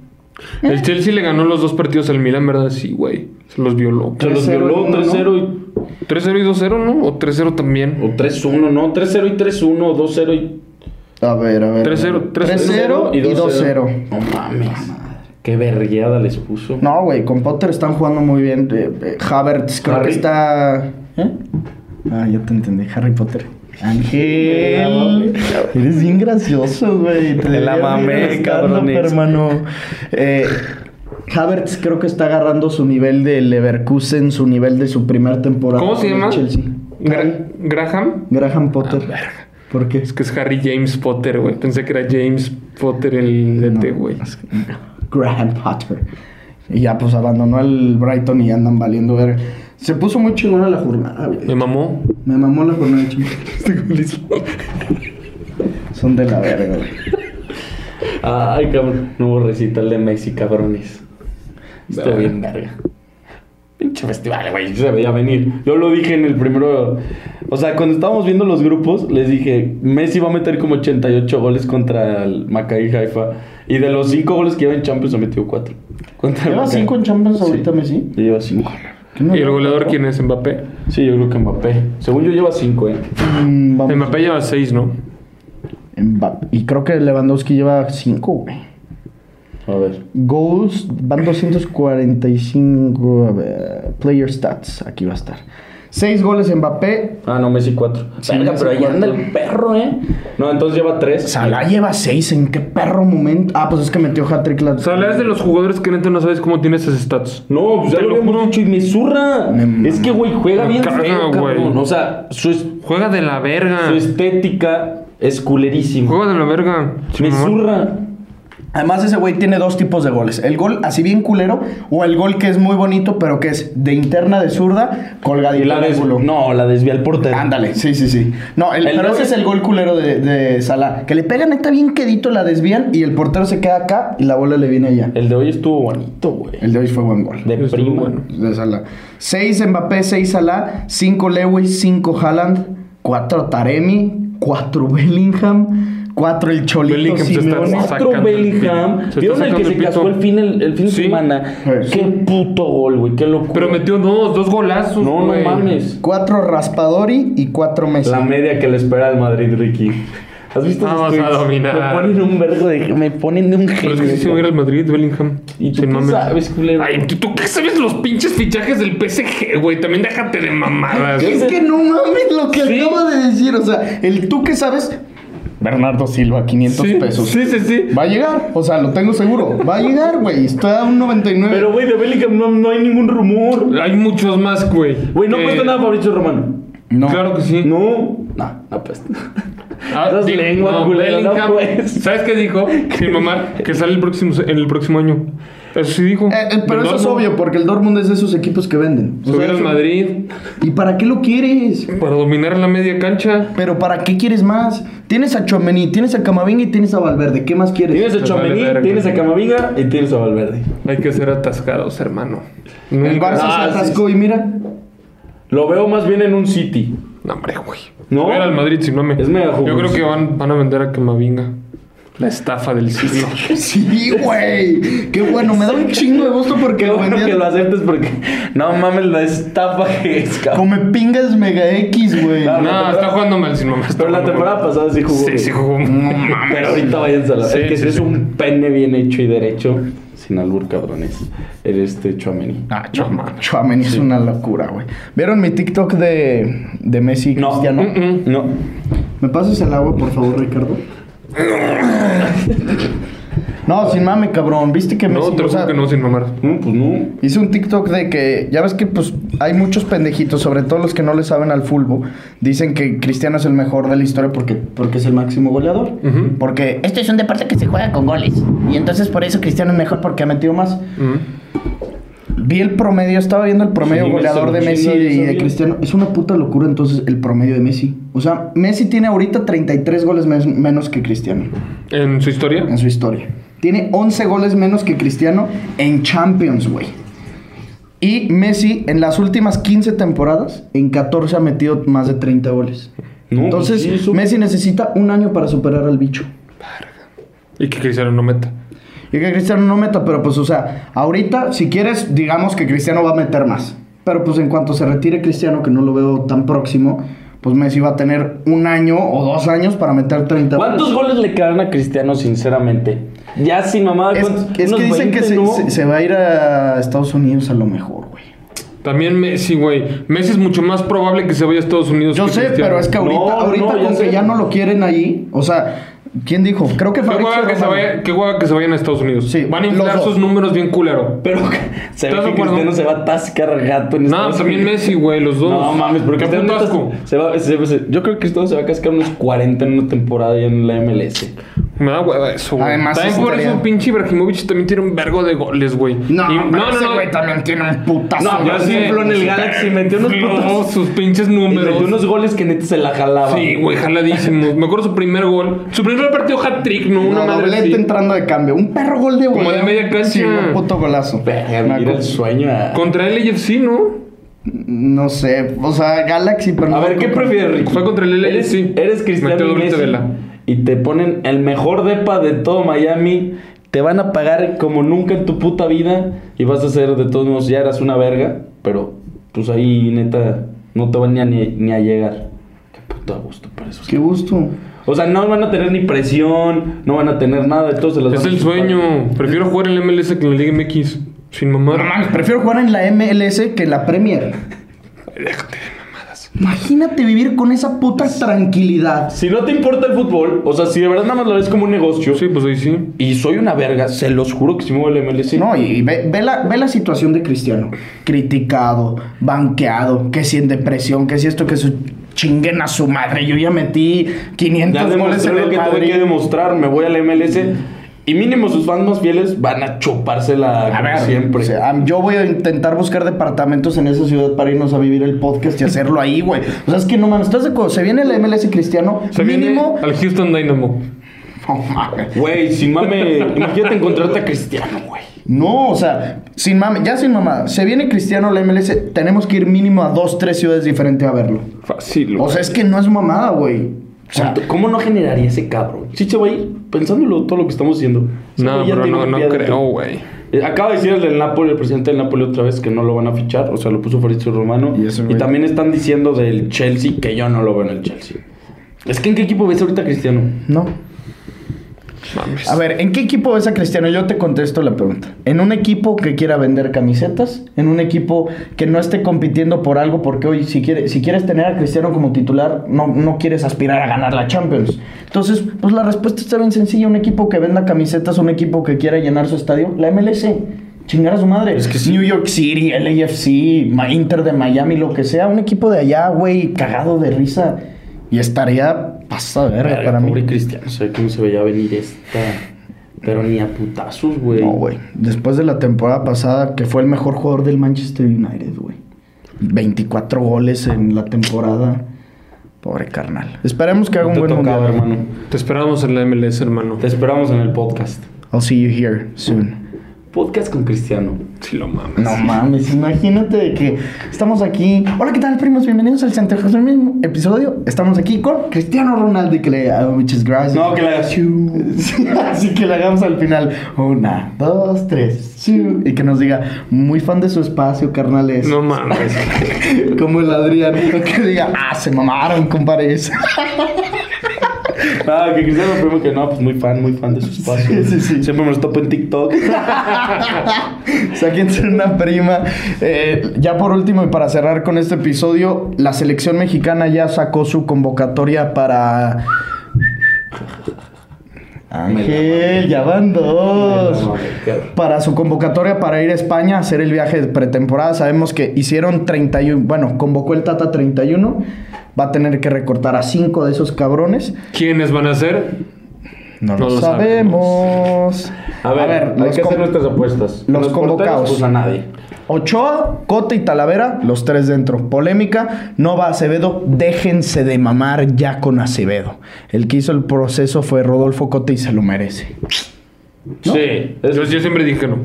S3: El Chelsea le ganó los dos partidos al Milan, ¿verdad? Sí, güey. Se los violó.
S4: Se los
S2: 3-0
S4: violó
S2: uno,
S4: 3-0 y.
S3: 3-0 y 2-0, ¿no? O 3-0 también.
S4: O 3-1, no, 3-0 y 3-1, 2-0 y.
S2: A ver, a ver.
S3: 3-0,
S2: 3-0 y 2-0.
S4: No mames. Qué vergueada les puso.
S2: No, güey, con Potter están jugando muy bien. Eh, eh, Havertz creo
S4: Harry.
S2: que está... ¿Eh? Ah, ya te entendí. Harry Potter. Ángel. Eres bien gracioso, güey. Te
S4: la mamé, cabrones.
S2: hermano. Eh, Havertz creo que está agarrando su nivel de Leverkusen, su nivel de su primera temporada.
S3: ¿Cómo se llama?
S2: Chelsea.
S3: Gra- Graham.
S2: Graham Potter. ¿Por qué?
S3: Es que es Harry James Potter, güey. Pensé que era James Potter el DT, güey.
S2: Graham Potter. Y ya pues abandonó el Brighton y andan valiendo ver. Se puso muy chingona la jornada, güey.
S3: Me mamó.
S2: Me mamó la jornada de chingón. Son de la verga, güey.
S4: Ay, cabrón. Nuevo recital de Messi, cabrones. Estoy
S2: Verga.
S4: bien verga. Pinche festival, güey, se veía venir. Yo lo dije en el primero. O sea, cuando estábamos viendo los grupos, les dije: Messi va a meter como 88 goles contra el Maccabi Haifa. Y de los 5 goles que lleva en Champions, ha metido 4.
S2: ¿Lleva 5 en Champions ahorita
S4: Sí.
S2: Messi?
S4: Lleva 5.
S3: ¿Y el goleador quién es? ¿Mbappé?
S4: Sí, yo creo que Mbappé. Según yo, lleva 5, eh.
S2: Mm.
S3: Mbappé lleva 6, ¿no?
S2: Mbappé. Y creo que Lewandowski lleva 5, güey.
S4: A ver.
S2: Goals van 245. A ver, player stats. Aquí va a estar. 6 goles Mbappé.
S4: Ah, no, Messi 4.
S2: Sí,
S4: Verga,
S2: Messi
S4: pero ahí
S2: cuatro.
S4: anda el perro, eh. No, entonces lleva 3.
S2: Salah lleva 6. ¿En qué perro momento? Ah, pues es que metió hat-trick la.
S3: Salah es de los jugadores que neta no sabes cómo tiene esas stats.
S4: No, pues ya lo
S3: juro.
S4: dicho y me zurra.
S2: Me
S4: es que, güey, juega
S3: Me
S4: bien
S3: caga,
S4: feo,
S3: güey.
S4: cabrón. O sea, su, es-
S3: Juega de la verga.
S4: su estética es culerísima.
S3: Juega de la verga.
S4: Me zurra.
S2: Además, ese güey tiene dos tipos de goles. El gol así bien culero o el gol que es muy bonito, pero que es de interna de zurda, colgadito
S4: Y la
S2: al
S4: des-
S2: ángulo.
S4: No, la desvía el portero.
S2: Ándale, sí, sí, sí. No, el-
S4: El
S2: pero
S4: gol-
S2: ese es el gol culero de, de Salah. Que le pegan neta bien quedito, la desvían y el portero se queda acá y la bola le viene allá.
S4: El de hoy estuvo bonito, güey.
S2: El de hoy fue buen gol.
S4: De
S3: Estuvo
S4: prima.
S3: bueno.
S2: de Salah. 6 Mbappé, 6 Salah, 5 Lewis, 5 Haaland, 4 Taremi, 4 Bellingham, 4 el Cholito
S3: Bellingham se está
S2: Simeone.
S4: Cuatro
S3: el
S4: Bellingham. ¿Vieron el que se
S3: pito.
S4: el fin, el, el fin de
S3: Sí.
S4: semana?
S2: Sí.
S4: Qué puto gol, güey. Qué locura.
S3: Pero metió dos, dos golazos.
S4: No, no mames.
S2: 4 Raspadori y 4 Messi.
S4: La media que le espera al Madrid, Ricky. ¿Has visto esos
S3: Vamos a dominar.
S4: Me ponen un vergo de... Me ponen de un
S3: Pero
S4: genio.
S3: es que va a ir al Madrid, Bellingham.
S4: ¿Y tú sabes, culero?
S3: Ay, ¿tú, tú qué sabes los pinches fichajes del PSG, güey? También déjate de mamadas.
S2: Es que no mames lo que
S4: Sí.
S2: acabo de decir. O sea, el tú que sabes. Bernardo Silva, 500
S3: Sí,
S2: pesos.
S3: sí, sí, sí.
S2: Va a llegar. O sea, lo tengo seguro. Va a llegar, güey. Está a un 99.
S4: Pero, güey, de Bellingham no, no hay ningún rumor.
S3: Hay muchos más, güey.
S4: Güey, no
S3: Que-
S4: cuesta nada Fabricio Romano.
S2: no.
S3: Claro que sí.
S4: No. No, no pues.
S3: Ah,
S4: Esas
S3: digo,
S4: lenguas,
S3: no,
S4: culero, no,
S3: Bellingham,
S4: pues.
S3: ¿Sabes qué dijo? Sin mamar, que sale el próximo, en el próximo año. Eso sí dijo.
S2: Eh, eh, pero eso es obvio, porque el Dortmund es de esos equipos que venden. O sea,
S3: al Madrid
S2: ¿Y para qué lo quieres?
S3: para dominar la media cancha.
S2: Pero ¿para qué quieres más? Tienes a Chomení, tienes a Camavinga y tienes a Valverde. ¿Qué más quieres?
S4: Tienes a
S3: Pues
S4: Chomení, tienes a Camavinga y tienes a Valverde.
S3: Hay que ser atascados, hermano.
S2: El
S3: Nunca-
S2: Barça
S4: Ah,
S2: se
S4: sí,
S2: atascó y mira.
S4: Lo veo más bien en un City.
S3: No, hombre, güey.
S4: No.
S3: Voy al Madrid sin mame.
S4: Es mega
S3: Yo creo que van, van a vender a Camavinga. La estafa del siglo.
S2: Sí, güey. Qué bueno. Me da un chingo de gusto porque
S4: Qué
S2: lo
S4: bueno que lo aceptes porque no mames la estafa que es, cabrón.
S2: Come pingas Mega X, güey.
S4: No,
S3: no, está jugando mal sin mame. está
S4: Pero la temporada
S3: mal.
S4: pasada sí jugó.
S3: Sí,
S4: güey.
S3: sí jugó. No mames.
S4: Pero ahorita váyanse a la.
S3: Sí,
S4: el que
S3: sí,
S4: es
S3: sí.
S4: un pene bien hecho y derecho. Sin albur, cabrones. Eres este Chouameni.
S2: Ah, Chouameni es una locura, güey. ¿Vieron mi TikTok de, de Messi y
S4: No.
S2: Cristiano?
S3: Mm-mm.
S4: No.
S2: ¿Me pasas el agua, por favor, Ricardo? No, sin mame, cabrón. ¿Viste que Messi...
S3: No, te lo juro que no sin mamar.
S4: No, pues no.
S2: Hice un TikTok de que, ya ves que pues hay muchos pendejitos, sobre todo los que no le saben al fútbol, dicen que Cristiano es el mejor de la historia porque, porque es el máximo goleador. Porque este es un deporte que se juega con goles. Y entonces por eso Cristiano es mejor porque ha metido más. Vi el promedio, estaba viendo el promedio
S4: Sí,
S2: goleador de
S4: Messi
S2: y de. Cristiano. Es una puta locura entonces el promedio de Messi. O sea, Messi tiene ahorita 33 goles mes- menos que Cristiano
S3: En su historia.
S2: en su historia. Tiene 11 goles menos que Cristiano en Champions, güey. Y Messi en las últimas 15 temporadas, en 14 ha metido más de 30 goles.
S4: No,
S2: Entonces,
S4: sí,
S2: Messi necesita un año para superar al bicho.
S3: Y que Cristiano no meta.
S2: Y que Cristiano no meta, pero pues, o sea, ahorita, si quieres, digamos que Cristiano va a meter más. Pero pues en cuanto se retire Cristiano, que no lo veo tan próximo, pues Messi va a tener un año o dos años para meter 30
S4: ¿Cuántos goles le quedan a Cristiano, sinceramente? Ya sin mamada.
S2: Es, que dicen que
S4: 20,
S2: se,
S4: ¿no?
S2: se- se va a ir a Estados Unidos a lo mejor, güey.
S3: También Messi, güey. Messi es mucho más probable que se vaya a Estados Unidos.
S2: Yo
S3: que
S2: sé,
S3: Cristiano.
S2: pero es que ahorita,
S4: No,
S2: ahorita
S4: no, ya
S2: con
S4: sé.
S2: que ya no lo quieren ahí, o sea, ¿quién dijo? Creo que
S3: Qué
S2: Fabrizio
S3: hueva que, se
S2: Romano.
S3: vaya, qué hueva que se vayan a Estados Unidos.
S2: Sí,
S3: Van a inflar sus números bien culero.
S4: Pero se ve
S3: ¿Estás de
S4: que? Cristiano se va a atascar gato en
S3: No,
S4: Estados
S3: también
S4: Unidos.
S3: Messi, güey, los dos.
S4: No mames, porque
S3: Qué puto asco.
S4: se va, se- se- yo creo que Cristiano se va a cascar unos 40 en una temporada ya en la MLS.
S3: Me da hueva eso, güey.
S2: Además,
S3: también por eso pinche Ibrahimovic también tiene un vergo de goles, güey.
S2: No,
S3: Y-
S2: pero ese güey también tiene un putazo.
S4: No, sí infló en el Galaxy, metió unos
S3: No,
S4: putos.
S3: sus pinches
S4: Y
S3: números.
S4: metió unos goles que neta se la jalaba.
S3: Sí, güey, jaladísimo. Me acuerdo su primer gol. Su primer partido hat-trick, ¿no? Una
S2: No,
S3: madre
S2: doblete entrando de cambio. Un perro gol de
S3: Como
S2: voleo.
S3: de media cancha.
S2: Sí, un puto golazo.
S4: Verga, el sueño. a-
S3: Contra el LFC, ¿no?
S2: No sé. O sea, Galaxy, pero
S4: A
S2: no
S4: ver, ¿qué prefieres, Ricky?
S3: Fue contra el
S4: Eres,
S3: LFC.
S4: eres Cristiano Messi
S3: vela.
S4: Y te ponen el mejor depa de todo Miami. Te van a pagar como nunca en tu puta vida y vas a ser de todos modos, ya eras una verga, pero pues ahí neta no te van ni a, ni, ni a llegar. Qué puto gusto para eso.
S2: Qué gusto.
S4: O sea, no van a tener ni presión, no van a tener nada. Se las
S3: Es
S4: van
S3: el sueño. Prefiero jugar en la MLS que en la Liga MX. Sin mamar.
S2: No mames, prefiero jugar en la MLS que en la Premier.
S3: Déjate.
S2: Imagínate vivir con esa puta tranquilidad.
S4: Si no te importa el fútbol, o sea, si de verdad nada más lo ves como un negocio
S3: Sí, pues ahí sí.
S4: y soy una verga, se los juro que si muevo el MLC.
S2: No, y ve, ve la, ve la situación de Cristiano. Criticado, banqueado, que si en depresión, que si esto, que su chinguen a su madre. Yo ya metí 500
S4: Ya
S2: goles
S4: demostré
S2: en
S4: lo
S2: el
S4: que tuve
S2: Madrid.
S4: que demostrar. Me voy al MLS y mínimo sus fans más fieles van a chupársela
S2: A
S4: como
S2: ver,
S4: siempre.
S2: o sea, yo voy a intentar buscar departamentos en esa ciudad para irnos a vivir el podcast y hacerlo ahí, güey. O sea, es que no mames, ¿estás de acuerdo? Se viene el MLS cristiano,
S3: Se
S2: mínimo.
S3: viene al Houston Dynamo.
S2: No mames.
S4: Güey, sin mame, imagínate encontrarte a Cristiano, güey.
S2: No, o sea, sin mame, ya sin mamada. Se viene Cristiano la MLS, tenemos que ir mínimo a dos, tres ciudades diferentes a verlo.
S3: Fácil,
S2: O sea, es que no es mamada, güey. O sea,
S4: ¿Cuánto- ¿Cómo no generaría ese cabrón? Sí se va a ir, pensándolo todo lo que estamos haciendo.
S3: No, pero no, no creo, güey.
S4: Eh, Acaba de decir el del Napoli, el presidente del Napoli otra vez que no lo van a fichar, o sea, lo puso Fabrizio Romano.
S2: Y
S4: también están diciendo del Chelsea que yo no lo veo en el Chelsea. Es que ¿en qué equipo ves ahorita Cristiano?
S2: no.
S3: Mames.
S2: A ver, ¿en qué equipo ves a Cristiano? Yo te contesto la pregunta. ¿En un equipo que quiera vender camisetas? ¿En un equipo que no esté compitiendo por algo? Porque hoy, si, quiere, si quieres tener a Cristiano como titular, no, no quieres aspirar a ganar la Champions. Entonces, pues la respuesta está bien sencilla. Un equipo que venda camisetas, un equipo que quiera llenar su estadio, la MLS. Chingar a su madre.
S4: Es que sí.
S2: New York City, LAFC, Inter de Miami, lo que sea. Un equipo de allá, güey, cagado de risa. Y estaría pasada de verga
S4: Verga,
S2: para mí.
S4: pobre Cristiano, ¿sabes cómo se veía venir esta? Pero ni a putazos, güey.
S2: No, güey. Después de la temporada pasada, que fue el mejor jugador del Manchester United, güey. 24 goles en la temporada. Pobre carnal. Esperemos que haga
S4: No
S2: un
S4: te
S2: buen
S4: tocaba,
S2: mundial.
S4: hermano.
S3: Te esperamos en la MLS, hermano.
S4: Te esperamos en el podcast.
S2: I'll see you here soon.
S4: Podcast con Cristiano.
S3: Si lo mames.
S2: No mames, imagínate de que estamos aquí. Hola, ¿qué tal, primos? Bienvenidos al mismo episodio. Estamos aquí con Cristiano Ronaldo y que le haga muchas gracias.
S4: No, que le hagas.
S2: Sí, Así que le hagamos al final. Una, dos, tres. chu, Y que nos diga, muy fan de su espacio, carnales.
S3: No mames.
S2: Como el Adrián. Que diga, ah, se mamaron, compadres.
S4: Ah, que Cristiano primero que no, pues muy fan, muy fan de su espacio.
S2: Sí, sí, sí.
S4: Siempre me los topo en TikTok.
S2: Sáquense una prima. Eh, ya por último, y para cerrar con este episodio, la selección mexicana ya sacó su convocatoria para. Ángel, ya van dos. Para su convocatoria para ir a España a hacer el viaje de pretemporada. Sabemos que hicieron 31. Bueno, convocó el Tata 31. Va a tener que recortar a 5 de esos cabrones.
S3: ¿Quiénes van a ser?
S2: No,
S3: No
S2: lo
S3: lo
S2: sabemos.
S4: A ver, hay
S2: los
S4: que hacer nuestras apuestas.
S2: los
S4: porteros,
S2: convocados.
S4: Pues a nadie.
S2: Ochoa, Cota y Talavera, los tres dentro. Polémica, no va Acevedo, déjense de mamar ya con Acevedo. El que hizo el proceso fue Rodolfo Cota y se lo merece.
S4: Sí.
S3: Yo, yo siempre dije que no.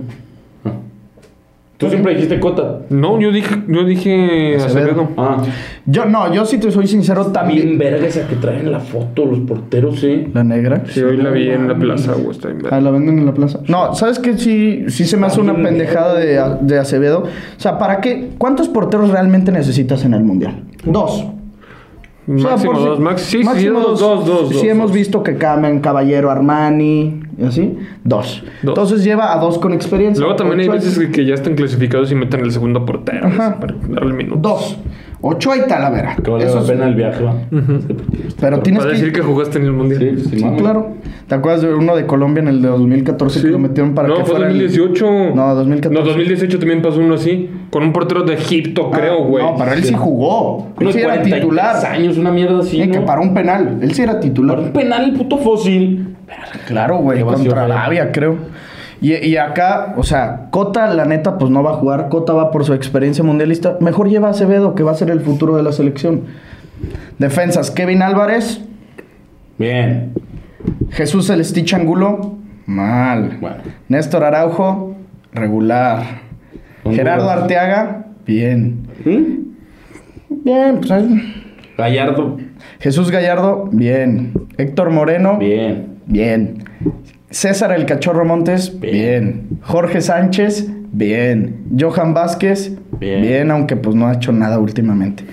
S4: Tú siempre dijiste Cota.
S3: No, yo dije, yo dije
S2: Acevedo.
S3: Acevedo.
S4: Ah.
S2: Yo no, yo si te soy sincero
S4: Bien
S2: también.
S4: verga esa que traen la foto, los porteros, sí.
S2: La negra.
S3: Sí, hoy la vi en la plaza, güey. Está bien
S2: Ah,
S3: verga.
S2: la venden en la plaza. No, ¿sabes qué? Sí, sí se me hace una pendejada de, de Acevedo. O sea, ¿para qué? ¿Cuántos porteros realmente necesitas en el Mundial? Dos. O sea,
S3: Máximo
S2: por si-
S3: dos, max, sí, sí,
S2: máximo
S3: dos, dos, dos.
S2: Sí,
S3: dos,
S2: hemos
S3: dos.
S2: visto que cambian Caballero Armani y así. Dos.
S3: Dos.
S2: Entonces lleva a dos con experiencia.
S3: Luego también hay veces que, que ya están clasificados y meten el segundo portero.
S2: Ajá.
S3: Para darle minutos.
S2: Dos. Ochoa y Talavera.
S4: Que vale
S2: Eso
S4: la
S2: es-
S4: pena el viaje, va.
S2: Pero tienes
S3: Para
S2: que...
S3: decir que jugaste en el mundial.
S4: Sí, pues,
S2: Sí,
S4: mames.
S2: claro. ¿Te acuerdas de uno de Colombia en el de 2014
S3: Sí.
S2: que lo metieron para
S3: no,
S2: que
S3: fue
S2: fuera el-
S3: 2018.
S2: No, 2014.
S3: No, 2018 también pasó uno así. Con un portero de Egipto,
S2: Ah,
S3: creo, güey.
S2: No, pero él sí jugó. Él sí era
S4: 43
S2: titular.
S4: años, una mierda así,
S2: Sí, que
S4: ¿no?
S2: para un penal. Él sí era
S4: Para
S2: titular.
S4: un penal, el puto fósil.
S2: Claro, güey, contra. Arabia, creo. Y, y acá, o sea, Cota, la neta, pues no va a jugar. Cota va por su experiencia mundialista. Mejor lleva a Acevedo, que va a ser el futuro de la selección. Defensas, Kevin Álvarez,
S4: Bien.
S2: Jesús Celestich Angulo, mal.
S4: Bueno.
S2: Néstor Araujo, regular. Gerardo Arteaga, bien.
S4: ¿Mm?
S2: Bien, pues
S4: Gallardo.
S2: Jesús Gallardo, bien. Héctor Moreno,
S4: Bien.
S2: Bien. César el Cachorro Montes, bien.
S4: Bien.
S2: Jorge Sánchez, bien. Johan Vázquez, bien.
S4: Bien.
S2: aunque pues no ha hecho nada últimamente.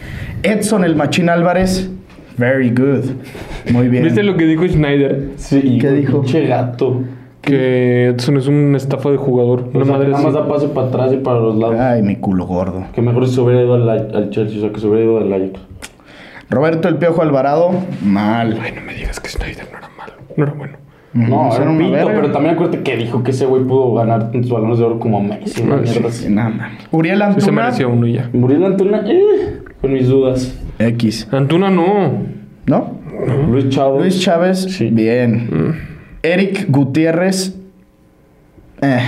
S2: Edson el Machín Álvarez, very good. Muy bien.
S3: ¿Viste lo que dijo Schneider?
S4: Sí.
S2: ¿Qué dijo?
S4: Pinche gato.
S3: Que Edson es un estafa de jugador. Una
S4: O sea,
S3: madre
S4: nada más da pase para atrás y para los lados.
S2: Ay, mi culo gordo.
S4: Que mejor se hubiera ido al, al Chelsea, o sea, que se hubiera ido al Ajax.
S2: Roberto el Piojo Alvarado, mal.
S3: Ay, no me digas que Schneider no era. No era bueno.
S4: No,
S2: Era
S4: era un pito,
S2: verga.
S4: pero también acuérdate que dijo que ese güey pudo ganar sus balones de oro como Messi.
S3: Ah, sí.
S4: así.
S2: Nada. Uriel
S3: Sí se
S2: Antuna,
S3: merecía uno y ya.
S4: Muriel Antuna, eh, con mis dudas.
S2: X.
S3: Antuna no.
S2: ¿No?
S4: Luis Chávez.
S2: Luis Chávez,
S4: Sí.
S2: bien. Eric Gutiérrez, eh,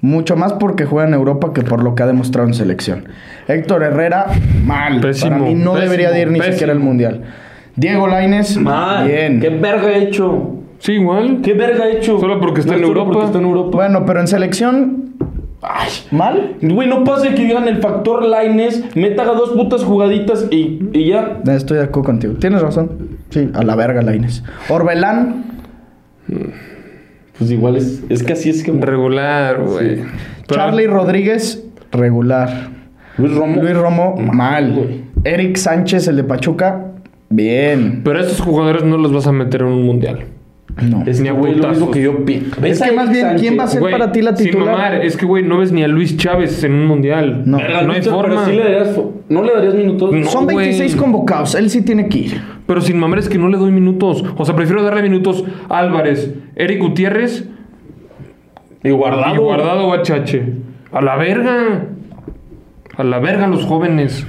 S2: mucho más porque juega en Europa que por lo que ha demostrado en selección. Héctor Herrera, mal.
S3: Pésimo,
S2: Para mí no
S3: pésimo,
S2: debería de ir ni
S3: pésimo.
S2: siquiera al Mundial. Diego Laines,
S4: Mal.
S2: bien.
S4: ¿Qué verga ha hecho?
S3: Sí, igual.
S4: ¿Qué verga ha hecho?
S3: Solo porque está en
S4: solo
S3: Europa.
S4: porque está en Europa.
S2: Bueno, pero en selección,
S4: Ay.
S2: mal.
S4: Güey, no pasa que digan el factor Lines, meta dos putas jugaditas y, y ya.
S2: Estoy de acuerdo contigo. Tienes razón. Sí, a la verga Laines. Orbelán,
S4: Pues igual es, es que así es que.
S3: Regular, güey. Pero-
S2: Charlie Rodríguez, regular.
S4: Luis Romo.
S2: Luis Romo, mal.
S4: güey.
S2: Eric Sánchez, el de Pachuca, bien.
S3: Pero a estos jugadores no los vas a meter en un mundial.
S2: No.
S4: Es
S3: Ni a
S4: güey, lo mismo que yo.
S2: Es
S4: ¿Ves
S2: que más bien, ¿quién va a ser
S3: Güey,
S2: para ti la
S3: sin
S2: titular?
S3: mamar, es que, güey, no ves ni a Luis Chávez en un mundial.
S2: No.
S4: Verga,
S3: no hay
S4: pero
S3: forma.
S4: sí le darías, fo- ¿No le darías minutos?
S3: No.
S2: Son 26
S3: güey.
S2: convocados, él sí tiene que ir.
S3: Pero sin mamar es que no le doy minutos. O sea, prefiero darle minutos a Álvarez, Eric Gutiérrez
S4: Y guardado.
S3: y Guardado o a Chache. A la verga. A la verga los jóvenes.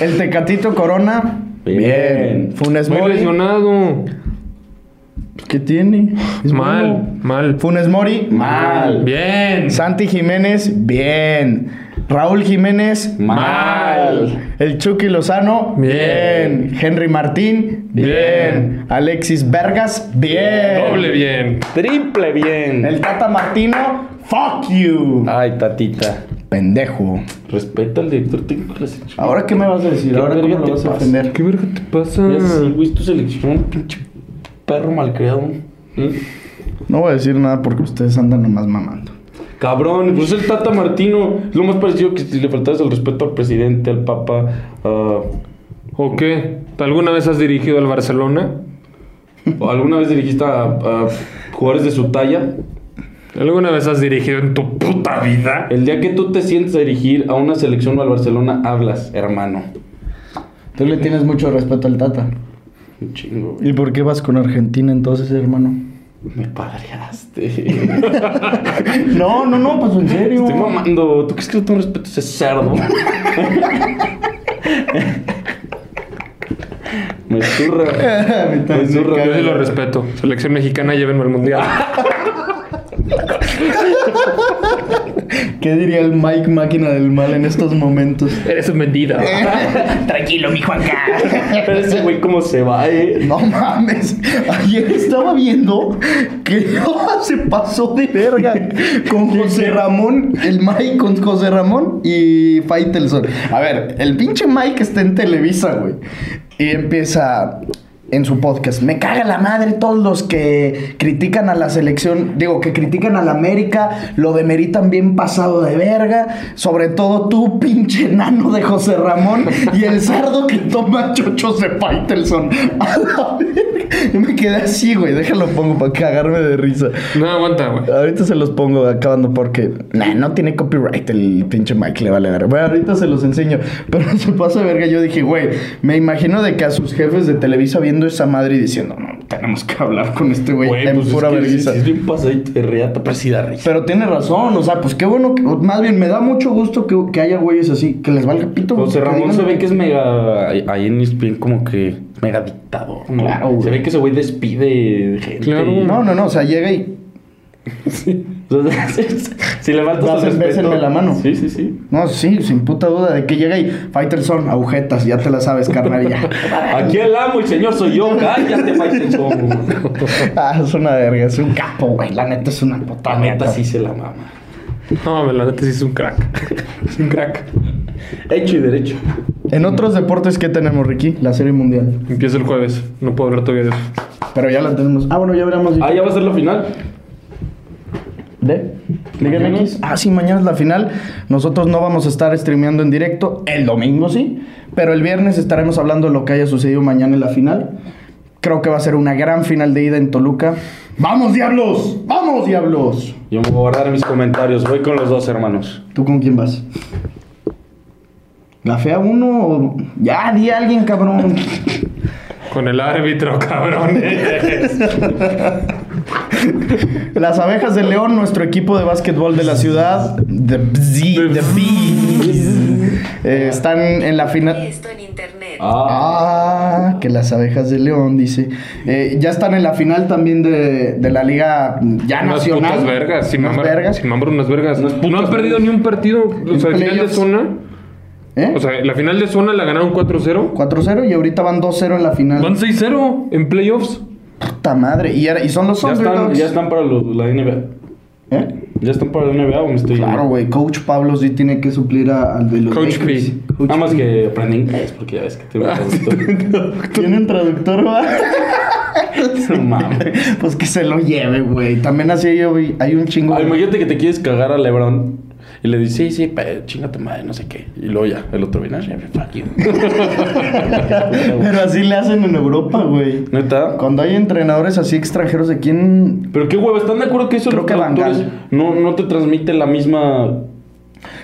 S2: El Tecatito Corona, bien.
S4: Bien.
S2: Funes
S3: Muy
S2: Mori,
S3: lesionado.
S2: ¿qué tiene? Es
S3: Mal,
S2: bueno.
S3: mal.
S2: Funes Mori, mal.
S3: Bien.
S2: Santi Jiménez, bien. Raúl Jiménez,
S3: Mal.
S2: El Chucky Lozano,
S3: Bien.
S2: bien. Henry Martín, bien.
S3: Bien.
S2: Alexis Vergas, bien.
S3: Doble bien.
S4: Triple bien.
S2: El Tata Martino, fuck you.
S4: Ay, tatita.
S2: Pendejo.
S4: Respeta al director técnico de la selección.
S2: ¿Ahora qué me vas a decir?
S4: ¿Qué
S2: ¿Ahora
S4: verga
S2: cómo
S4: te
S2: lo vas a
S4: pasa?
S2: defender?
S3: ¿Qué verga te pasa?
S4: Ya sí, güey, tu selección, pinche perro malcriado. ¿Mm?
S2: No voy a decir nada porque ustedes andan nomás mamando.
S4: Cabrón, pues el Tata Martino. Es lo más parecido que si le faltas el respeto al presidente, al papa. ah,
S3: ¿O qué? ¿Alguna vez has dirigido al Barcelona?
S4: ¿o ¿Alguna vez dirigiste a, a jugadores de su talla?
S3: ¿Alguna vez has dirigido en tu puta vida?
S4: El día que tú te sientes a dirigir a una selección o al Barcelona, hablas, hermano.
S2: Tú le tienes mucho respeto al Tata.
S4: Un chingo, güey.
S2: ¿Y por qué vas con Argentina entonces, hermano?
S4: Me padreaste.
S2: No, no, no, pues en serio.
S4: Estoy mamando. ¿Tú crees que no tengo respeto a ese cerdo? Me zurra. Me zurra.
S3: Yo sí lo respeto. Selección mexicana, llévenme al mundial.
S2: ¿Qué diría el Mike máquina del mal en estos momentos?
S3: Eres un vendido.
S2: Tranquilo, mi Juanca.
S4: Pero ese güey cómo se va, eh.
S2: No mames. Ayer estaba viendo que se pasó de verga con José Ramón, el Mike con José Ramón y Faitelson. A ver, el pinche Mike está en Televisa, güey. Y empieza en su podcast. Me caga la madre todos los que critican a la selección, digo, que critican a la América, lo demeritan bien pasado de verga, sobre todo tú, pinche nano de José Ramón, y el cerdo que toma chochos de Faitelson. A la. Yo me quedé así, güey, déjalo pongo para cagarme de risa.
S3: No, aguanta, güey.
S2: Ahorita se los pongo acabando porque nah, no tiene copyright el pinche Mike, le vale ver. Bueno, ahorita se los enseño. Pero se pasa verga. Yo dije, güey, me imagino de que a sus jefes de Televisa viendo esa madre y diciendo, no, tenemos que hablar con este güey en
S4: pues
S2: pura
S4: es
S2: vergüenza.
S4: sí es bien pasadito de reata, pero sí da risa.
S2: Pero tiene razón, o sea, pues qué bueno, que, más bien me da mucho gusto que, que haya güeyes así, que les valga pito.
S4: José Ramón
S2: digan
S4: se ve que es mega. Ahí en ESPN como que. Mega dictador. ¿no?
S2: Claro,
S4: Se
S2: güey.
S4: ve que ese güey despide gente.
S3: Claro.
S2: No, no, no, o sea, llega y...
S4: Sea, si le faltas
S2: el
S4: respeto.
S2: la mano.
S4: Sí, sí, sí.
S2: No, sí, sin puta duda de que llega y Fighterson, agujetas, ya te la sabes, carnal, ya.
S4: Aquí el amo, el señor soy yo. Cállate, Faitelson.
S2: ah, es una verga, es un capo, güey, la neta es una puta
S4: La neta
S2: neta.
S4: sí se la mama.
S3: No, la neta sí es un crack. es un crack.
S4: Hecho y derecho.
S2: En otros deportes, ¿qué tenemos, Ricky? La Serie Mundial.
S3: Empieza el jueves. No puedo hablar todavía de eso.
S2: Pero ya la tenemos. Ah, bueno, ya veremos.
S4: Ah, ya va a ser la final.
S2: ¿De? Liga. MX. Ah, sí, mañana es la final. Nosotros no vamos a estar streameando en directo. El domingo sí. Pero el viernes estaremos hablando de lo que haya sucedido mañana en la final. Creo que va a ser una gran final de ida en Toluca. ¡Vamos, diablos! ¡Vamos, diablos!
S4: Yo me voy a guardar mis comentarios. Voy con los dos hermanos.
S2: ¿Tú con quién vas? ¿La fea uno o.? Ya, di a alguien, cabrón.
S3: Con el árbitro, cabrones.
S2: Las abejas de León, nuestro equipo de básquetbol de la ciudad, The Bzz, The Bees, eh, están en la final.
S11: Esto en internet.
S2: Ah, que las abejas de León, dice. Eh, ya están en la final también de, de la liga ya
S3: unas
S2: nacional.
S3: putas vergas. Sin
S2: Unas vergas.
S3: Sin mamar unas vergas.
S4: Unas putas
S3: no han perdido ni un partido. O sea, final de zona.
S2: ¿Eh?
S3: O sea, la final de zona la ganaron 4-0.
S2: 4-0 y ahorita van 2-0 en la final.
S3: Van 6-0 en playoffs.
S2: Puta madre. Y, era- y son los
S4: Ya están, ya están para los, la NBA.
S2: ¿Eh?
S4: ¿Ya están para la NBA o me estoy
S2: Claro, güey. Coach Pablo sí tiene que suplir a- al de los
S3: Coach
S2: Lakers.
S3: P.
S2: Coach
S4: Nada más que aprendí inglés, porque ya ves que tengo traductor.
S2: ¿Tienen traductor, va?
S4: No mames.
S2: Pues que se lo lleve, güey. También así hay, hay un chingo.
S4: Ah,
S2: de-
S4: imagínate que te quieres cagar a LeBron y le dices, sí, sí, chinga tu madre, no sé qué. Y luego ya, el otro viene, "Ah, fuck you.
S2: Pero así le hacen en Europa, güey.
S4: ¿Neta?
S2: Cuando hay entrenadores así extranjeros, ¿de quién?
S4: Pero qué huevo, ¿están de acuerdo que eso
S2: Creo que Van
S4: no, no te transmite la misma...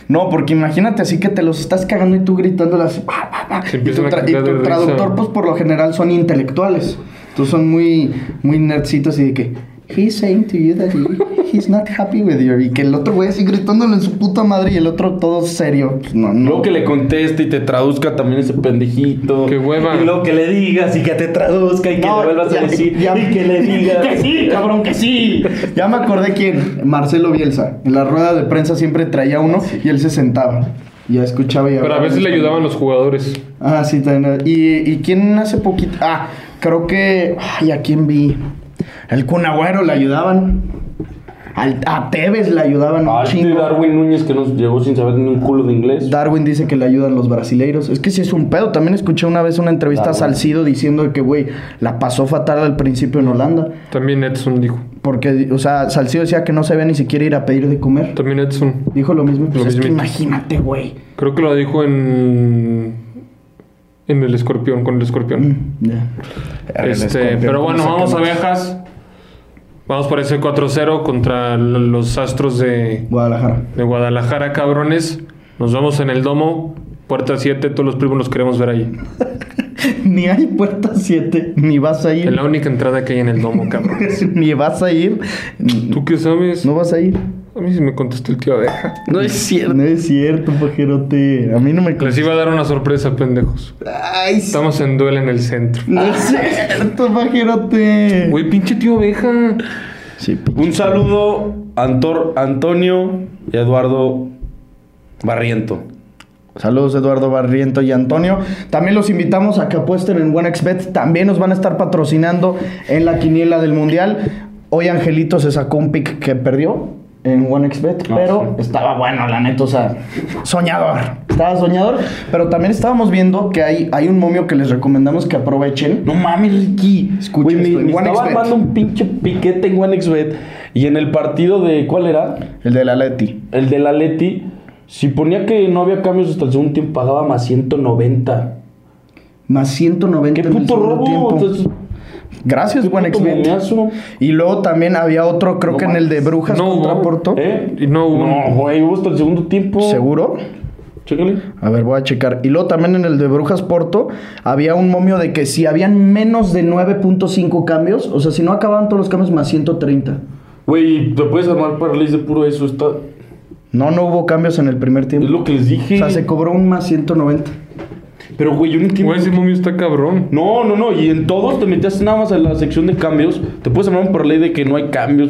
S2: No, porque imagínate así que te los estás cagando y tú gritándolas. "Ah, ah, ah". Y tu, tra- y
S3: risa.
S2: traductor, pues por lo general son intelectuales. Tú son muy, muy nerdcitos y de que. He's saying to you that he- he's not happy with you. Y que el otro güey así gritándole en su puta madre y el otro todo serio. Pues no, no.
S4: Luego que le conteste y te traduzca también ese pendejito.
S3: Qué hueva.
S4: Y luego que le digas y que te traduzca y que
S2: No,
S4: le vuelvas
S2: ya-
S4: a decir
S2: ya-
S4: y que le digas.
S2: Que sí, cabrón, que sí. Ya me acordé quién. Marcelo Bielsa. En la rueda de prensa siempre traía uno y él se sentaba. Ya escuchaba y
S3: Pero a veces le ayudaban los jugadores.
S2: Ah, sí, también. ¿Y, ¿Y quién hace poquito? Ah, creo que. Ay, ¿a quién vi? El Kun Agüero le ayudaban. Al- a Tevez le ayudaban un chingo.
S4: Darwin Núñez que nos llegó sin saber ni un culo de inglés.
S2: Darwin dice que le ayudan los brasileiros. Es que sí es un pedo. También escuché una vez una entrevista a. Salcido diciendo que, güey, la pasó fatal al principio en Holanda.
S3: También Edson dijo.
S2: Porque, o sea, Salcido decía que no sabía ni siquiera ir a pedir de comer.
S3: También Edson.
S2: Dijo lo mismo. Pues
S3: Lo
S2: es que
S3: mismito.
S2: imagínate, güey.
S3: Creo que lo dijo en. En el escorpión, con el escorpión.
S2: Ya. El
S3: Este,
S2: escorpión,
S3: pero bueno,
S2: ¿cómo
S3: vamos
S2: más?
S3: abejas. Vamos por ese 4-0 contra los astros de,
S2: Guadalajara.
S3: de Guadalajara, cabrones. Nos vamos en el domo. Puerta 7, todos los primos los queremos ver ahí.
S2: Ni hay puerta 7, ni vas a ir.
S3: Es la única entrada que hay en el domo, cabrones.
S2: ni vas a ir.
S3: ¿Tú qué sabes?
S2: No vas a ir.
S3: A mí sí me contestó el tío abeja.
S4: No es cierto.
S2: No es cierto, pajerote. A mí no me
S3: Les iba a dar una sorpresa, pendejos.
S2: Ay, sí.
S3: Estamos en duelo en el centro.
S2: No es cierto, pajerote.
S3: Güey, pinche tío abeja.
S2: Sí, pi-
S4: Un saludo a Antor, Antonio y Eduardo Barriento.
S2: Saludos Eduardo Barriento y Antonio. También los invitamos a que apuesten en OneXBet. También nos van a estar patrocinando en la quiniela del Mundial. Hoy Angelito se sacó un pick que perdió en OneXBet,
S4: Ah,
S2: pero estaba bueno, la neta, o sea, soñador. Estaba soñador, pero también estábamos viendo que hay, hay un momio que les recomendamos que aprovechen.
S4: No mames, Ricky.
S2: Escucha
S4: me, me estaba armando un pinche piquete en OneXBet. Y en el partido de. ¿Cuál era?
S2: El de la Leti.
S4: El de la Leti. Si ponía que no había cambios hasta el segundo tiempo, pagaba más 190.
S2: Más 190
S4: ¡Qué
S2: en el
S4: puto robo!
S2: tiempo.
S4: Entonces,
S2: Gracias, OneXBet.
S4: momiazo.
S2: Y luego también había otro, creo
S4: No
S2: que en el de Brujas
S3: No
S2: contra
S3: hubo.
S2: Porto.
S4: ¿Eh?
S3: No hubo.
S4: No, güey, hubo hasta el segundo tiempo.
S2: ¿Seguro?
S4: Chécale.
S2: A ver, voy a checar. Y luego también en el de Brujas Porto había un momio de que si habían menos de 9.5 cambios, o sea, si no acababan todos los cambios más 130.
S4: Güey, te puedes armar paralysis de puro eso. Está...
S2: No, no hubo cambios en el primer tiempo.
S4: Es lo que les dije.
S2: O sea, se cobró un más 190.
S4: Pero, güey, yo no entiendo.
S3: Güey, ese momio está cabrón.
S4: No, no, no. Y en todos te metías nada más en la sección de cambios. Te puedes armar un parlay de que no hay cambios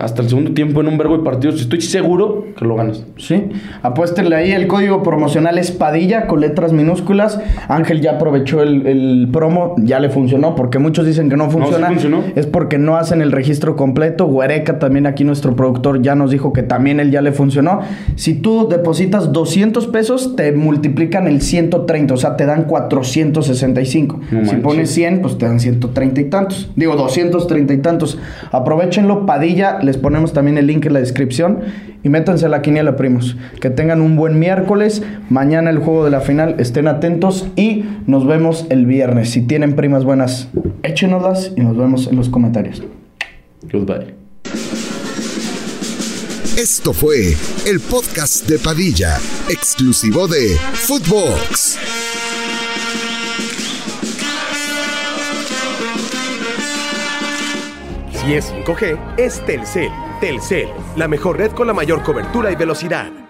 S4: hasta el segundo tiempo en un vergo de partidos. Estoy seguro que lo ganas.
S2: Sí. Apuéstenle ahí. El código promocional es Padilla con letras minúsculas. Ángel ya aprovechó el, el promo. Ya le funcionó. Porque muchos dicen que no funciona.
S4: sí funcionó.
S2: Es porque no hacen el registro completo. Huereca también aquí nuestro productor ya nos dijo que también él ya le funcionó. Si tú depositas 200 pesos, te multiplican el 130. O sea, te dan 465.
S4: No
S2: si pones 100, pues te dan 130 y tantos. Digo, 230 y tantos. Aprovechenlo, Padilla. Les ponemos también el link en la descripción. Y métanse a la quiniela, primos. Que tengan un buen miércoles. Mañana el juego de la final. Estén atentos. Y nos vemos el viernes. Si tienen primas buenas, échenoslas. Y nos vemos en los comentarios.
S4: Goodbye.
S1: Esto fue el podcast de Padilla, exclusivo de Footbox.
S11: Si es 5G, es Telcel. Telcel, la mejor red con la mayor cobertura y velocidad.